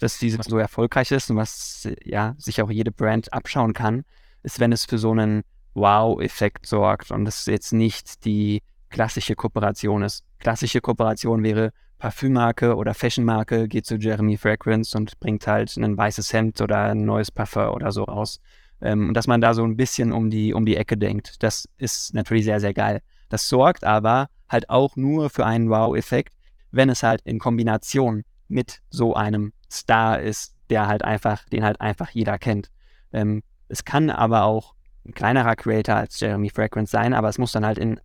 dass dieses so erfolgreich ist und was ja sich auch jede Brand abschauen kann, ist, wenn es für so einen Wow-Effekt sorgt und es jetzt nicht die klassische Kooperation ist. Klassische Kooperation wäre Parfümmarke oder Fashionmarke geht zu Jeremy Fragrance und bringt halt ein weißes Hemd oder ein neues Parfum oder so raus. Ähm, und dass man da so ein bisschen um die, um die Ecke denkt, das ist natürlich sehr, sehr geil. Das sorgt aber halt auch nur für einen Wow-Effekt, wenn es halt in Kombination mit so einem Star ist, der halt einfach, den halt einfach jeder kennt. Ähm, es kann aber auch ein kleinerer Creator als Jeremy Fragrance sein, aber es muss dann halt in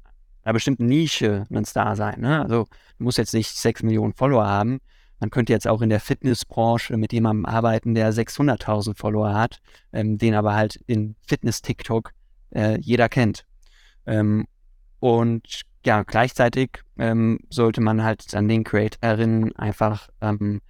einer bestimmten Nische ein Star sein. Ne? Also muss jetzt nicht 6 Millionen Follower haben. Man könnte jetzt auch in der Fitnessbranche mit jemandem arbeiten, der 600.000 Follower hat, ähm, den aber halt in Fitness-TikTok äh, jeder kennt. Ähm, und ja, gleichzeitig ähm, sollte man halt an den Creatorinnen einfach ähm,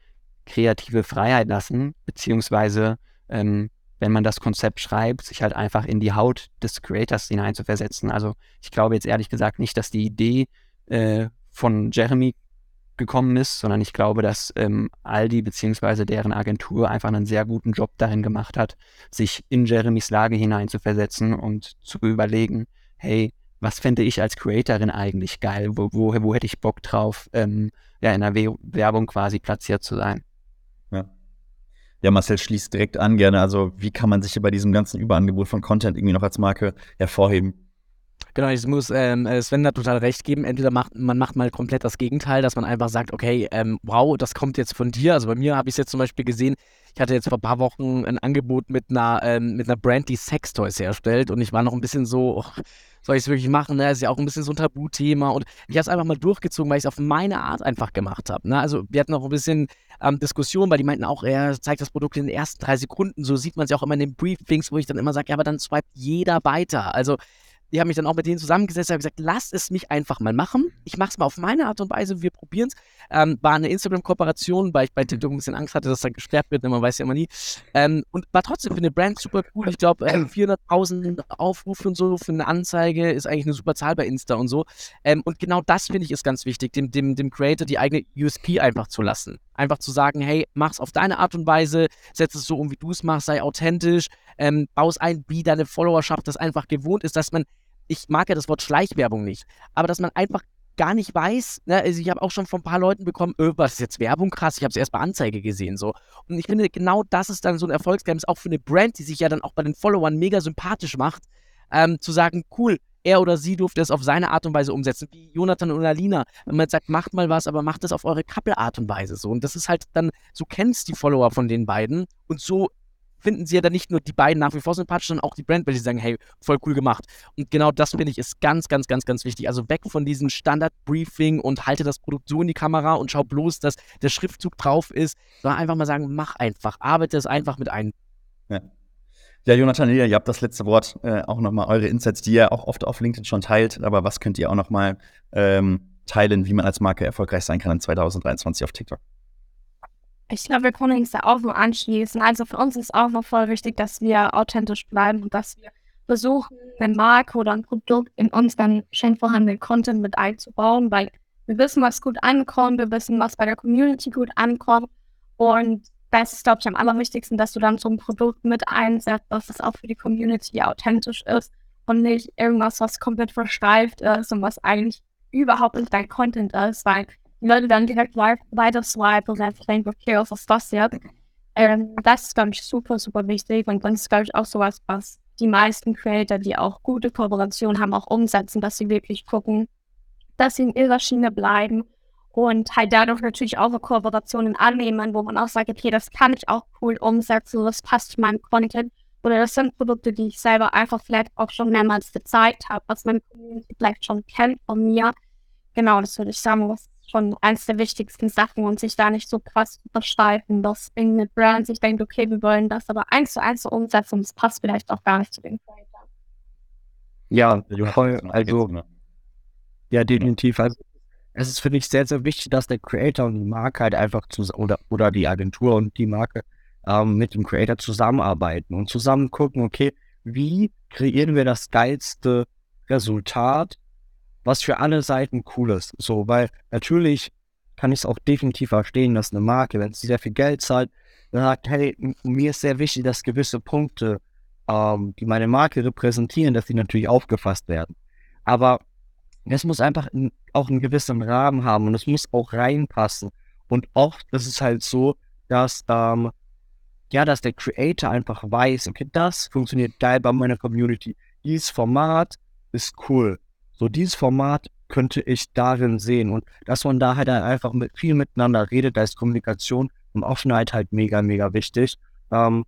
kreative Freiheit lassen, beziehungsweise ähm, wenn man das Konzept schreibt, sich halt einfach in die Haut des Creators hineinzuversetzen. Also ich glaube jetzt ehrlich gesagt nicht, dass die Idee äh, von Jeremy gekommen ist, sondern ich glaube, dass ähm, Aldi beziehungsweise deren Agentur einfach einen sehr guten Job darin gemacht hat, sich in Jeremys Lage hineinzuversetzen und zu überlegen, hey, was fände ich als Creatorin eigentlich geil? Wo, wo, wo hätte ich Bock drauf, ähm, ja, in der Werbung quasi platziert zu sein? Ja. Ja, Marcel schließt direkt an gerne. Also, wie kann man sich bei diesem ganzen Überangebot von Content irgendwie noch als Marke hervorheben? Genau, ich muss ähm, äh, Sven da total recht geben. Entweder macht man macht mal komplett das Gegenteil, dass man einfach sagt, okay, ähm, wow, das kommt jetzt von dir. Also bei mir habe ich es jetzt zum Beispiel gesehen, ich hatte jetzt vor ein paar Wochen ein Angebot mit einer, ähm, mit einer Brand, die Sextoys herstellt und ich war noch ein bisschen so, oh, soll ich es wirklich machen? Ne? Ist ja auch ein bisschen so ein Tabuthema. Und ich habe es einfach mal durchgezogen, weil ich es auf meine Art einfach gemacht habe. Ne? Also wir hatten auch ein bisschen ähm, Diskussion, weil die meinten auch, er zeigt das Produkt in den ersten drei Sekunden. So sieht man es ja auch immer in den Briefings, wo ich dann immer sage, ja, aber dann swipet jeder weiter. Also ich habe mich dann auch mit denen zusammengesetzt und gesagt, lasst es mich einfach mal machen. Ich mache es mal auf meine Art und Weise, wir probieren es. Ähm, war eine Instagram-Kooperation, weil ich bei TikTok ein bisschen Angst hatte, dass dann gesperrt wird, man weiß ja immer nie. Ähm, und war trotzdem für eine Brand super cool. Ich glaube, äh, 400.000 Aufrufe und so für eine Anzeige ist eigentlich eine super Zahl bei Insta und so. Ähm, und genau das finde ich ist ganz wichtig, dem, dem, dem Creator die eigene USP einfach zu lassen. Einfach zu sagen, hey, mach's auf deine Art und Weise, setz es so um, wie du es machst, sei authentisch, ähm, baus ein, wie deine Followerschaft das einfach gewohnt ist, dass man ich mag ja das Wort Schleichwerbung nicht, aber dass man einfach gar nicht weiß, ne, also ich habe auch schon von ein paar Leuten bekommen, öh, was ist jetzt Werbung krass, ich habe es erst bei Anzeige gesehen so. Und ich finde, genau das ist dann so ein Erfolgsgeheimnis, auch für eine Brand, die sich ja dann auch bei den Followern mega sympathisch macht, ähm, zu sagen, cool, er oder sie durfte es auf seine Art und Weise umsetzen, wie Jonathan und Alina. Wenn man jetzt sagt, macht mal was, aber macht es auf eure Couple-Art und Weise so. Und das ist halt dann, so kennst die Follower von den beiden und so finden sie ja dann nicht nur die beiden nach wie vor sympathisch, sondern auch die Brand, weil sie sagen, hey, voll cool gemacht. Und genau das finde ich ist ganz, ganz, ganz, ganz wichtig. Also weg von diesem Standard-Briefing und halte das Produkt so in die Kamera und schau bloß, dass der Schriftzug drauf ist, sondern einfach mal sagen, mach einfach, arbeite es einfach mit ein. Ja. Ja, Jonathan, ihr habt das letzte Wort, äh, auch nochmal eure Insights, die ihr auch oft auf LinkedIn schon teilt, aber was könnt ihr auch nochmal ähm, teilen, wie man als Marke erfolgreich sein kann in 2023 auf TikTok? Ich glaube, wir können uns da auch nur anschließen. Also für uns ist auch noch voll wichtig, dass wir authentisch bleiben und dass wir versuchen, eine Marke oder ein Produkt in unseren schon vorhandenen Content mit einzubauen, weil wir wissen, was gut ankommt, wir wissen, was bei der Community gut ankommt und das ist, glaube ich, am allerwichtigsten, dass du dann so ein Produkt mit einsetzt, dass es auch für die Community authentisch ist und nicht irgendwas, was komplett versteift ist und was eigentlich überhaupt nicht dein Content ist, weil die Leute dann direkt weiter swipen und einfach denken, okay, was ist das jetzt? Ähm, das ist, glaube ich, super, super wichtig und das ist, glaube ich, auch sowas, was die meisten Creator, die auch gute Kooperationen haben, auch umsetzen, dass sie wirklich gucken, dass sie in ihrer Schiene bleiben und halt dadurch natürlich auch Kooperationen annehmen, wo man auch sagt, okay, das kann ich auch cool umsetzen, das passt zu meinem Content. Oder das sind Produkte, die ich selber einfach vielleicht auch schon mehrmals gezeigt habe, was Community vielleicht schon kennt von mir. Genau, das würde ich sagen, was schon eines der wichtigsten Sachen und sich da nicht so krass versteifen, dass irgendeine Brand sich denkt, okay, wir wollen das aber eins zu eins umsetzen und es passt vielleicht auch gar nicht zu den Creator. Ja, voll, also, ja, definitiv. Also, es ist, finde ich, sehr, sehr wichtig, dass der Creator und die Marke halt einfach zusammen, oder, oder die Agentur und die Marke ähm, mit dem Creator zusammenarbeiten und zusammen gucken, okay, wie kreieren wir das geilste Resultat, was für alle Seiten cool ist. So, weil natürlich kann ich es auch definitiv verstehen, dass eine Marke, wenn sie sehr viel Geld zahlt, dann sagt, hey, mir ist sehr wichtig, dass gewisse Punkte, ähm, die meine Marke repräsentieren, dass die natürlich aufgefasst werden. Aber es muss einfach in, auch einen gewissen Rahmen haben und es muss auch reinpassen. Und oft ist es halt so, dass, ähm, ja, dass der Creator einfach weiß, okay, das funktioniert geil bei meiner Community. Dieses Format ist cool. So, dieses Format könnte ich darin sehen. Und dass man da halt einfach mit, viel miteinander redet, da ist Kommunikation und Offenheit halt mega, mega wichtig. Ähm,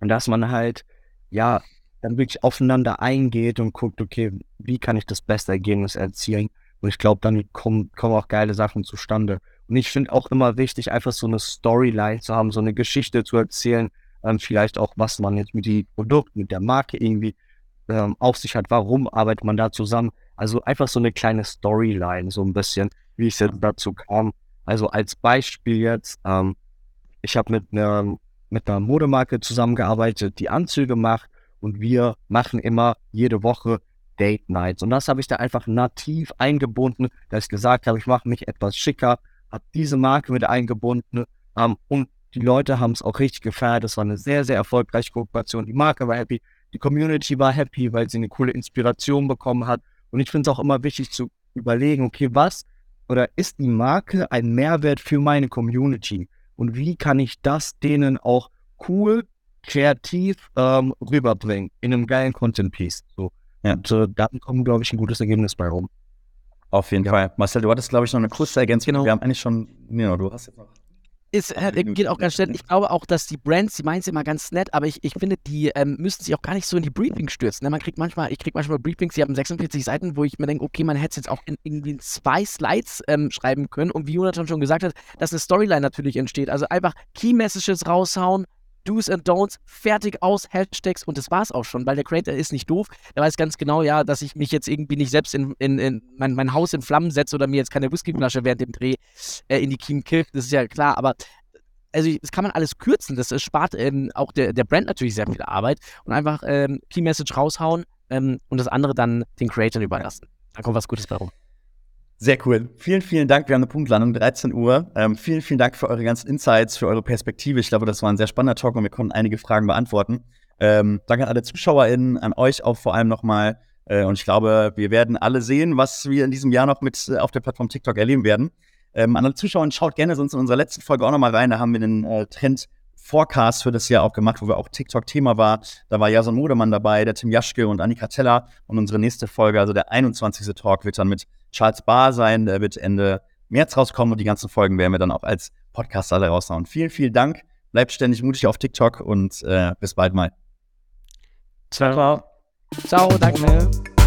und dass man halt, ja, dann wirklich aufeinander eingeht und guckt, okay, wie kann ich das beste Ergebnis erzielen? Und ich glaube, dann kommen, kommen auch geile Sachen zustande. Und ich finde auch immer wichtig, einfach so eine Storyline zu haben, so eine Geschichte zu erzählen, ähm, vielleicht auch, was man jetzt mit dem Produkt, mit der Marke irgendwie ähm, auf sich hat, warum arbeitet man da zusammen. Also einfach so eine kleine Storyline, so ein bisschen, wie es jetzt dazu kam. Also als Beispiel jetzt, ähm, ich habe mit einer, mit einer Modemarke zusammengearbeitet, die Anzüge macht und wir machen immer jede Woche Date Nights. Und das habe ich da einfach nativ eingebunden, dass ich gesagt habe, ich mache mich etwas schicker, habe diese Marke mit eingebunden ähm, und die Leute haben es auch richtig gefeiert. Das war eine sehr, sehr erfolgreiche Kooperation. Die Marke war happy, die Community war happy, weil sie eine coole Inspiration bekommen hat. Und ich finde es auch immer wichtig zu überlegen, okay, was oder ist die Marke ein Mehrwert für meine Community? Und wie kann ich das denen auch cool kreativ ähm, rüberbringen in einem geilen Content-Piece. So. Ja. Und äh, da kommt, glaube ich, ein gutes Ergebnis bei rum. Auf jeden ja. Fall. Marcel, du hattest, glaube ich, noch eine kurze Ergänzung. Genau. Wir haben eigentlich schon, genau, du hast jetzt noch. Es äh, geht auch ganz schnell. Ich glaube auch, dass die Brands, die meinen es immer ganz nett, aber ich, ich finde, die ähm, müssen sich auch gar nicht so in die Briefings stürzen. Ne? Man kriegt manchmal, ich kriege manchmal Briefings, die haben 46 Seiten, wo ich mir denke, okay, man hätte es jetzt auch in irgendwie zwei Slides ähm, schreiben können. Und wie Jonathan schon gesagt hat, dass eine Storyline natürlich entsteht. Also einfach Key Messages raushauen, Do's and Don'ts, fertig aus, Hashtags und das war's auch schon, weil der Creator ist nicht doof. Der weiß ganz genau, ja, dass ich mich jetzt irgendwie nicht selbst in, in, in mein, mein Haus in Flammen setze oder mir jetzt keine Whiskyflasche während dem Dreh äh, in die Kiemen kippt. Das ist ja klar, aber also das kann man alles kürzen. Das spart ähm, auch der, der Brand natürlich sehr viel Arbeit und einfach ähm, Key Message raushauen ähm, und das andere dann den Creatoren überlassen. Da kommt was Gutes bei rum. Sehr cool. Vielen, vielen Dank. Wir haben eine Punktlandung, 13 Uhr. Ähm, vielen, vielen Dank für eure ganzen Insights, für eure Perspektive. Ich glaube, das war ein sehr spannender Talk und wir konnten einige Fragen beantworten. Ähm, danke an alle ZuschauerInnen, an euch auch vor allem nochmal. Äh, und ich glaube, wir werden alle sehen, was wir in diesem Jahr noch mit äh, auf der Plattform TikTok erleben werden. Ähm, an alle Zuschauer, schaut gerne sonst in unserer letzten Folge auch nochmal rein. Da haben wir einen äh, Trend Forecast für das Jahr auch gemacht, wo wir auch TikTok Thema war. Da war Jason Modemann dabei, der Tim Jaschke und Annika Teller. Und unsere nächste Folge, also der 21. Talk, wird dann mit Charles Barr sein. Der wird Ende März rauskommen und die ganzen Folgen werden wir dann auch als Podcast alle raushauen. Vielen, vielen Dank. Bleibt ständig mutig auf TikTok und äh, bis bald mal. Ciao. Ciao, danke.